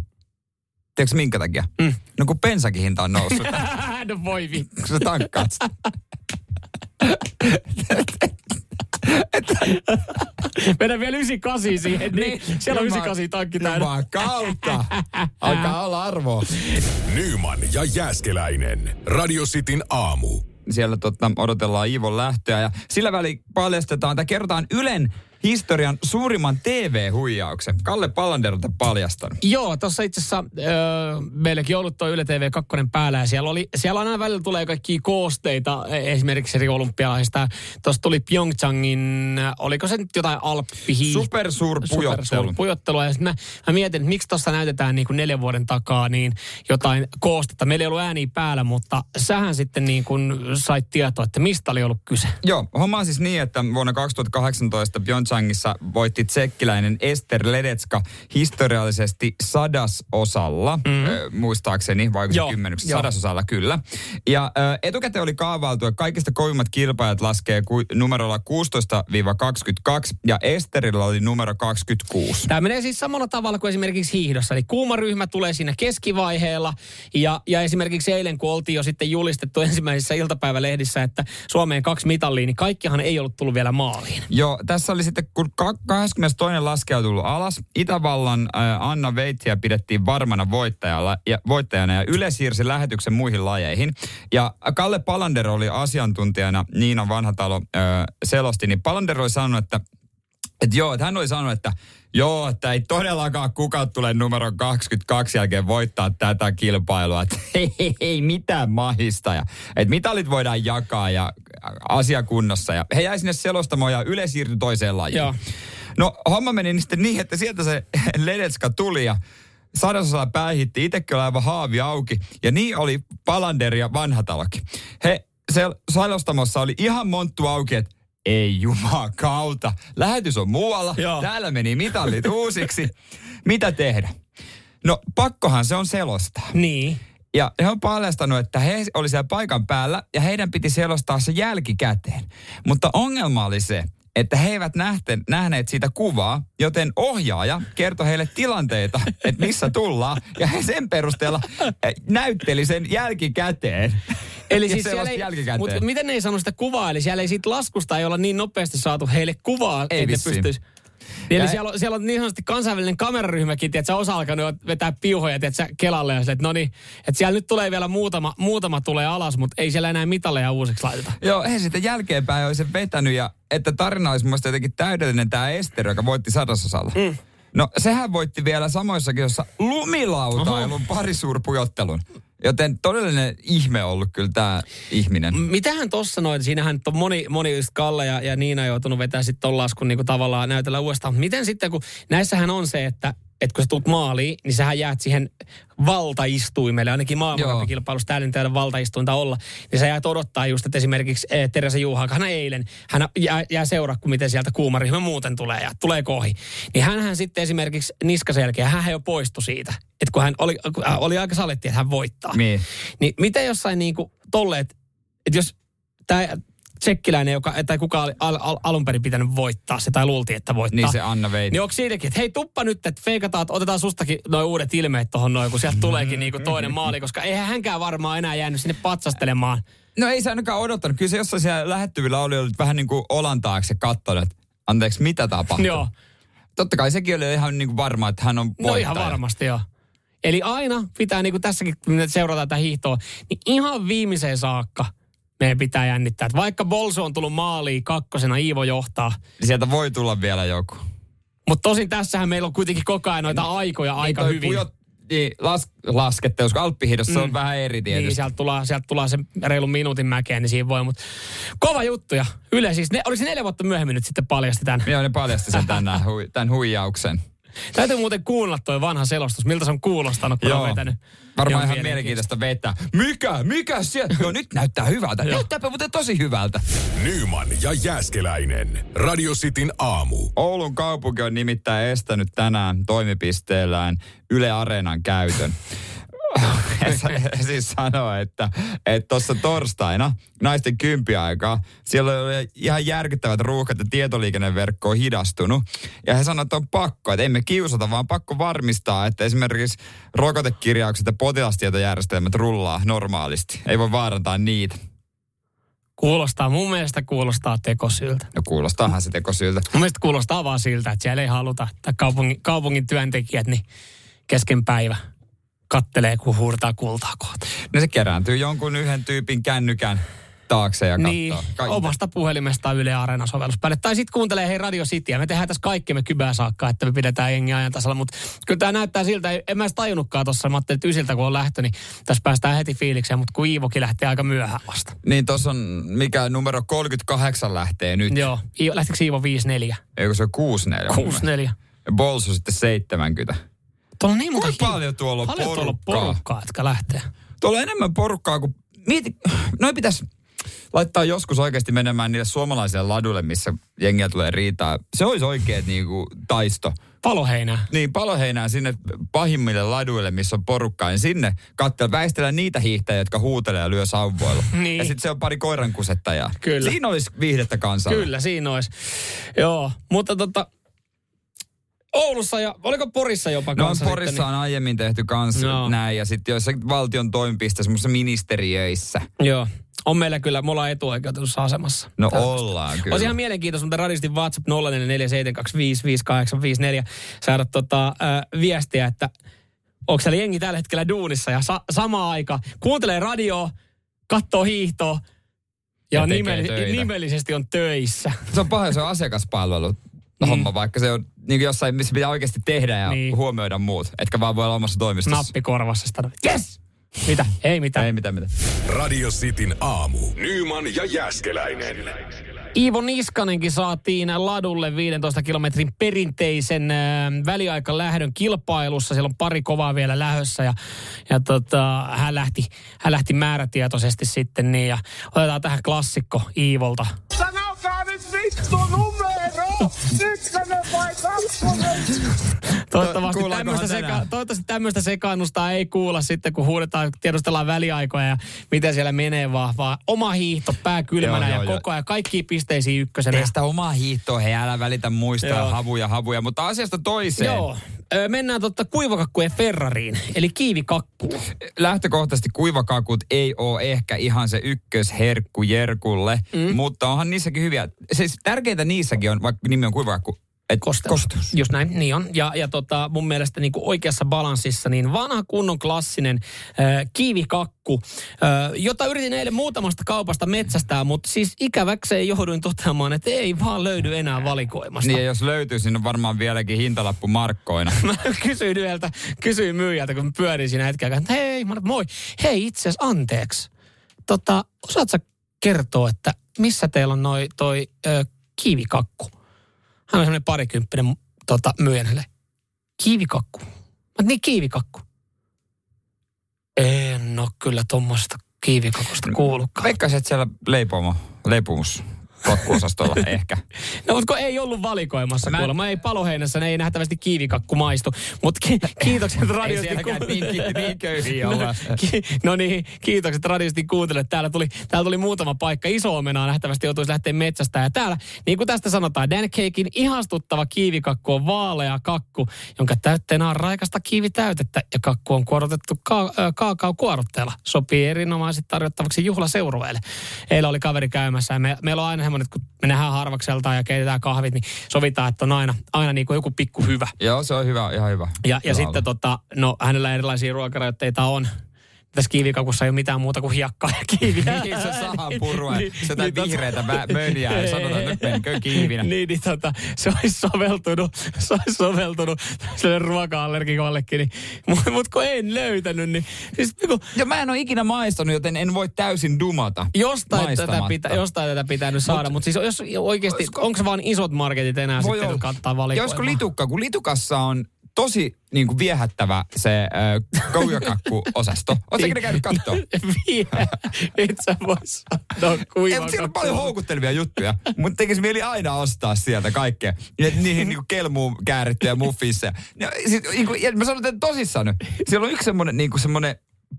Tiedätkö minkä takia? Mm. No kun bensakin hinta on noussut, no voi vittu. kun sä tankkaat sitä. Mennään vielä 98 siihen, niin siellä on 98 tankki täynnä. Kautta. Alkaa olla arvoa. Nyman ja Jääskeläinen. Radio Cityn aamu. Siellä tota, odotellaan Iivon lähtöä ja sillä väliin paljastetaan tai kerrotaan Ylen historian suurimman TV-huijauksen. Kalle Pallander paljastanut. Joo, tuossa itse asiassa öö, meilläkin on ollut tuo Yle TV 2 päällä ja siellä, oli, siellä aina välillä tulee kaikki koosteita e- esimerkiksi eri olympialaisista. Tuossa tuli Pyeongchangin, oliko se nyt jotain alppihiihto? Supersuurpujottelu. Supersuurpujottelua. Ja sitten mä, mä mietin, että miksi tuossa näytetään niin kuin neljän vuoden takaa niin jotain koostetta. Meillä ei ollut ääniä päällä, mutta sähän sitten niin kuin sait tietoa, että mistä oli ollut kyse. Joo, homma on siis niin, että vuonna 2018 Pyeongchangissa voitti tsekkiläinen Ester Ledetska historiallisesti sadasosalla, mm-hmm. ö, muistaakseni, vai Joo, kymmenyksessä, joo. sadasosalla kyllä. Ja ö, etukäteen oli kaavailtu, että kaikista kovimmat kilpailijat laskee ku, numerolla 16-22, ja Esterillä oli numero 26. Tämä menee siis samalla tavalla kuin esimerkiksi hiihdossa. Eli kuuma ryhmä tulee siinä keskivaiheella. Ja, ja esimerkiksi eilen, kun oltiin jo sitten julistettu ensimmäisissä iltapäivälehdissä, että Suomeen kaksi mitallia, niin kaikkihan ei ollut tullut vielä maaliin. Joo, tässä oli sitten, kun ka- 22. laskea on tullut alas, Itävallan ää, Anna Veittiä pidettiin varmana voittajalla, ja, voittajana ja Yle siirsi lähetyksen muihin lajeihin. Ja Kalle Palander oli asiantuntijana, Niina Vanhatalo ää, selosti, niin Palander oli sanonut, että että joo, että hän oli sanonut, että joo, että ei todellakaan kukaan tule numero 22 jälkeen voittaa tätä kilpailua. Että ei, ei, ei mitään mahista. Ja, että mitalit voidaan jakaa ja asia kunnossa. Ja he jäi sinne selostamoon ja Yle siirtyi toiseen lajiin. Joo. No homma meni sitten niin, että sieltä se Ledetska tuli ja sadasosalla päähitti. Itsekin oli aivan haavi auki. Ja niin oli Palander ja Vanhatalokin. He se selostamossa oli ihan monttu auki, että ei jumaa kautta. Lähetys on muualla. Joo. Täällä meni mitallit uusiksi. Mitä tehdä? No pakkohan se on selostaa. Niin. Ja he on paljastanut, että he oli siellä paikan päällä ja heidän piti selostaa se jälkikäteen. Mutta ongelma oli se, että he eivät nähten, nähneet siitä kuvaa, joten ohjaaja kertoi heille tilanteita, että missä tullaan. Ja he sen perusteella eh, näytteli sen jälkikäteen. Eli Ja siis siellä ei, jälkikäteen. mutta miten ne ei saanut sitä kuvaa? Eli siellä ei siitä laskusta ei olla niin nopeasti saatu heille kuvaa, Ei että pystyisi. Niin, Ja eli he- siellä on, siellä on niin sanotusti kansainvälinen kameraryhmäkin, että osa alkanut vetää piuhoja, tiedätkö, Kelalle ja sille, että no niin, että siellä nyt tulee vielä muutama, muutama tulee alas, mutta ei siellä enää mitalleja uusiksi laiteta. Joo, he sitten jälkeenpäin oli sen vetänyt ja että tarina olisi mun mielestä jotenkin täydellinen tämä Ester, joka voitti sadasosalla. Mm. No sehän voitti vielä samoissa kisoissa lumilautailun parisuurpujottelun. Joten todellinen ihme ollut kyllä tämä ihminen. Mitähän tossa noin, siinähän on moni, moni just Kalle ja, ja Niina joutunut vetää sitten ton laskun niin kuin tavallaan näytellä uudestaan. Miten sitten, kun näissähän on se, että että kun sä tulet maaliin, niin sähän jäät siihen valtaistuimelle, ainakin maailmankappikilpailussa täällä ole valtaistuinta olla, niin sä jäät odottaa just, että esimerkiksi eh, Teresa hän eilen, hän jää, jää seuraa, kun miten sieltä kuumaryhmä muuten tulee ja tulee kohi. Niin hänhän sitten esimerkiksi niskaselkeä, hän jo poistui siitä, että kun hän oli, hän oli aika saletti, että hän voittaa. Niin. Niin miten jossain niinku tolle, että et jos tämä tsekkiläinen, joka, tai kuka oli al, al, alun perin pitänyt voittaa se, tai luultiin, että voittaa. Niin se Anna Veiti. Niin onko siinäkin, että hei tuppa nyt, että feikataan, että otetaan sustakin noin uudet ilmeet tuohon noin, kun sieltä tuleekin niinku toinen maali, koska eihän hänkään varmaan enää jäänyt sinne patsastelemaan. No ei se ainakaan odottanut. Kyllä se jossain siellä lähettyvillä oli ollut vähän niin kuin olan taakse katsonut, että anteeksi, mitä tapahtuu. Joo. Totta kai sekin oli ihan niin kuin varma, että hän on voittaja. No ihan varmasti joo. Eli aina pitää, niin kuin tässäkin, kun seurataan tätä hiihtoa, niin ihan viimeiseen saakka meidän pitää jännittää. Että vaikka Bolso on tullut maaliin kakkosena, Iivo johtaa. Niin sieltä voi tulla vielä joku. Mutta tosin tässähän meillä on kuitenkin koko ajan noita aikoja aika niin toi hyvin. Pujot, niin las, laskette, koska Alppihidossa mm. on vähän eri tietysti. Niin, sieltä tulee, sieltä tulee se reilun minuutin mäkeä, niin siinä voi. Mutta kova juttuja. Yle siis, ne, oliko se neljä vuotta myöhemmin nyt sitten paljasti tämän? Joo, ne paljasti sen tänään, hui, tämän huijauksen. Täytyy muuten kuunnella toi vanha selostus, miltä se on kuulostanut, kun on Joo. vetänyt. Varmaan Joo, ihan mielenkiintoista vetää. Mikä? Mikä siellä? Joo, nyt näyttää hyvältä. Näyttääpä muuten tosi hyvältä. Nyman ja Jääskeläinen. Radio Cityn aamu. Oulun kaupunki on nimittäin estänyt tänään toimipisteellään Yle Areenan käytön. Siis sanoo, että tuossa torstaina naisten kympiaikaa siellä oli ihan järkyttävät ruuhkat ja tietoliikenneverkko on hidastunut. Ja he sanoivat, että on pakko, että emme kiusata, vaan pakko varmistaa, että esimerkiksi rokotekirjaukset ja potilastietojärjestelmät rullaa normaalisti. Ei voi vaarantaa niitä. Kuulostaa, mun mielestä kuulostaa tekosyltä. No kuulostaahan se tekosyyltä. Mun mielestä kuulostaa vaan siltä, että siellä ei haluta, että kaupungin, kaupungin työntekijät niin kesken päivä kattelee, kun huurtaa kultaa kohta. No se kerääntyy jonkun yhden tyypin kännykän taakse ja katsoo. Niin, Kaikki. omasta puhelimestaan Yle Areena sovellus päälle. Tai sitten kuuntelee hei Radio Cityä. Me tehdään tässä kaikkemme kybää saakka, että me pidetään jengi ajan tasalla. Mutta kyllä tämä näyttää siltä, en mä edes tajunnutkaan tuossa. Mä ajattelin, että ysiltä kun on lähtö, niin tässä päästään heti fiilikseen. Mutta kun Iivokin lähtee aika myöhään vasta. Niin tuossa on, mikä numero 38 lähtee nyt. Joo, Iivo, lähtikö Iivo 5-4? Eikö se ole 64? 6-4. Ja Bols on sitten 70. Tuolla on niin monta Kuinka paljon tuolla on paljon tuolla on porukkaa? porukkaa, jotka lähtee. Tuolla on enemmän porukkaa kuin... Mieti, noin pitäisi laittaa joskus oikeasti menemään niille suomalaisille laduille, missä jengiä tulee riitaa. Se olisi oikeet niinku taisto. Paloheinää. Niin, paloheinää sinne pahimmille laduille, missä on porukkaa, niin sinne katsella, väistellä niitä hiihtäjiä, jotka huutelee ja lyö sauvoilla. Niin. Ja sitten se on pari koirankusettajaa. Kyllä. Siinä olisi viihdettä kansalle. Kyllä, siinä olisi. Joo, mutta tota... Oulussa ja oliko Porissa jopa No kanssa Porissa sitten, on aiemmin tehty kans Joo. näin ja sitten joissakin valtion toimipisteissä, semmoisissa ministeriöissä. niin, Joo. On meillä kyllä, me ollaan etuoikeutetussa asemassa. No Tällaista. ollaan kyllä. Olisi ihan mielenkiintoista, mutta radistin WhatsApp 0447255854 saada tota, äh, viestiä, että onko siellä jengi tällä hetkellä duunissa ja sa- sama aika kuuntelee radioa, katsoo hiihtoa ja, Ja nimell- töitä. nimellisesti on töissä. Se on paha, se on asiakaspalvelu homma, vaikka se on niin jossain, missä pitää oikeasti tehdä ja. Niin. huomioida muut. Etkä vaan voi olla omassa toimistossa. Nappi korvassa sitä. Yes! Mitä? Ei mitään. Ei mitään mitään. Radio Cityn aamu. Nyman ja Jääskeläinen. Iivo Niskanenkin saatiin ladulle 15 kilometrin perinteisen äh, väliaikalähdön kilpailussa. Siellä on pari kovaa vielä lähössä ja, ja tota, hän, lähti, hän lähti määrätietoisesti sitten niin. Ja otetaan tähän klassikko Iivolta. Sanokaa nyt vittu numero! Toivottavasti tämmöistä, seka, toivottavasti tämmöistä sekaannusta ei kuulla sitten, kun huudetaan, tiedustellaan väliaikoja ja miten siellä menee vaan. vaan oma hiihto, pää kylmänä Joo, ja joo, koko ajan kaikki pisteisiin ykkösenä. Tee sitä omaa hiihtoa, hei älä välitä muistaa Joo. havuja, havuja, mutta asiasta toiseen. Joo. Ö, Mennään totta kuivakakkujen Ferrariin, eli kiivikakkuun. lähtökohtaisesti kuivakakut ei ole ehkä ihan se ykkösherkku Jerkulle, mm. mutta onhan niissäkin hyviä. Siis tärkeintä niissäkin on, vaikka nimi on kuivakakku, että Kosteus. kosteus. Just näin, niin on. Ja, ja tota, mun mielestä niin oikeassa balanssissa, niin vanha kunnon klassinen äh, kiivikakku, äh, jota yritin eilen muutamasta kaupasta metsästää, mutta siis ikäväkseen jouduin toteamaan, että ei vaan löydy enää valikoimasta. Niin ja jos löytyy, siinä on varmaan vieläkin hintalappu markkoina. Mä kysyin yhdeltä, kysyin myyjältä, kun pyörin siinä aikaa, että hei, mä, moi, hei itse asiassa anteeksi. Tota, osaat sä kertoa, että missä teillä on noi, toi ö, kiivikakku? Hän on semmoinen parikymppinen tota, myyjä hänelle. Kiivikakku? Mä niin kiivikakku. En oo kyllä tuommoista kiivikakusta kuullutkaan. Veikkaisin, että siellä leipomo, leipumus kakkuosastolla ehkä. No, mutta kun ei ollut valikoimassa Mä- kuulemma. Ei paloheinässä, ne ei nähtävästi kiivikakku maistu. Mutta ki- kiitokset Ei radiosti. niin, niin köyhiä no, ki- no niin, kiitokset radiosti kuuntelijat. Täällä tuli, täällä tuli muutama paikka. Iso omenaa nähtävästi joutuisi lähteä metsästä. Ja täällä, niin kuin tästä sanotaan, Dan Cakein ihastuttava kiivikakku on vaalea kakku, jonka täytteenä on raikasta kiivitäytettä. Ja kakku on kuorotettu ka- kaakaokuorutteella. Sopii erinomaisesti tarjottavaksi juhlaseurueille. Eilen oli kaveri käymässä ja me, meillä on aina semmoinen, että kun me nähdään harvakselta ja keitetään kahvit, niin sovitaan, että on aina, aina niin kuin joku pikku hyvä. Joo, se on hyvä, ihan hyvä. Ja, ja sitten tota, no hänellä erilaisia ruokarajoitteita on. Tässä kiivikakussa ei ole mitään muuta kuin hiekkaa ja kiiviä. Niin, se sahan purua, Niin, se jotain niin, tota- vihreätä vä- mönjää ja sanotaan, että nyt menikö kiivinä. niin, niin tota, se olisi soveltunut, se olisi soveltunut sille ruoka-allergikollekin. Niin, Mutta mut kun en löytänyt, niin siis niin kun, Ja mä en ole ikinä maistanut, joten en voi täysin dumata. jostain tätä, pitä, jostain tätä pitänyt saada. Mutta siis jos oikeasti, onko vaan isot marketit enää Voi sitten, olla. jotka ottaa Ja olisiko litukka, kun litukassa on tosi niin kuin viehättävä se äh, koujakakku-osasto. Oletko ne käynyt katsoa? Vie. Et sä voi sanoa Ei, kuivan siellä on paljon houkuttelevia juttuja, mutta tekisi mieli aina ostaa sieltä kaikkea. Ja niihin niinku kelmuun käärittyjä muffissa. Ja, siis, niinku, ja mä sanon teille tosissaan nyt. Siellä on yksi semmoinen niinku semmoinen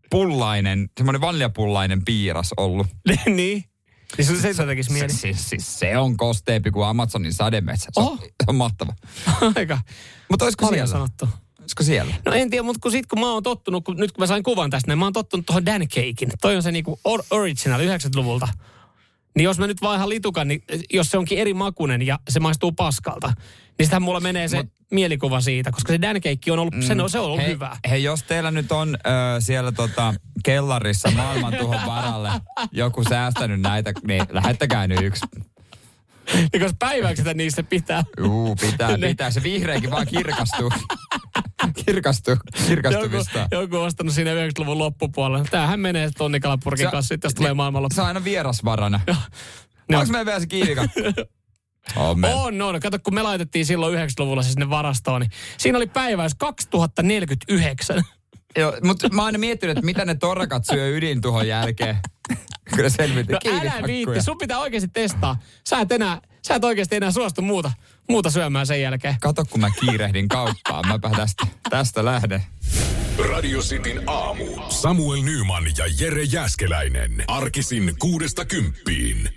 pullainen, semmoinen vaniljapullainen piiras ollut. niin. Niin se, se, se tekisi mieli. Se, siis, siis se on kosteempi kuin Amazonin sademetsä. Se, on, Oh. se on mahtava. Aika Mutta olisiko paljon siellä? sanottu. Olisiko siellä? No en tiedä, mutta kun sit kun mä oon tottunut, kun, nyt kun mä sain kuvan tästä, niin mä oon tottunut tuohon Dan Cakein. Toi on se niinku or- original 90-luvulta. Niin jos mä nyt vaihan litukan, niin jos se onkin eri makunen ja se maistuu paskalta, niin sitähän mulla menee se Mut- mielikuva siitä, koska se Dan Cake on ollut, mm. se, on, se on ollut hei, hyvä. Hei, jos teillä nyt on ö, siellä tota, kellarissa maailmantuhon varalle joku säästänyt näitä, niin lähettäkää nyt yksi. Niin koska päiväksi sitä niissä pitää. Juu, pitää, Ne- pitää. Se vihreäkin vaan kirkastuu. kirkastuu, Joku, kirkastumista. joku on ostanut siinä 90-luvun loppupuolella. Tämähän menee tonnikalapurkin kanssa, sitten jos tulee maailmanloppu. Se on aina vierasvarana. Onko meillä vielä se kiivikakku? On me. On, on. Kato, kun me laitettiin silloin 90-luvulla se sinne varastoon, niin siinä oli päiväys 2049. Joo, mutta mä oon aina miettinyt, että mitä ne torakat syö ydintuhon jälkeen. Kyllä selvitin. No älä viitti, sun pitää oikeasti testaa. Sä et, enää, sä et oikeasti enää suostu muuta, muuta syömään sen jälkeen. Kato, kun mä kiirehdin kauppaan. Mäpä tästä, tästä lähden. Radio Cityn aamu. Samuel Nyman ja Jere Jäskeläinen. Arkisin kuudesta kymppiin.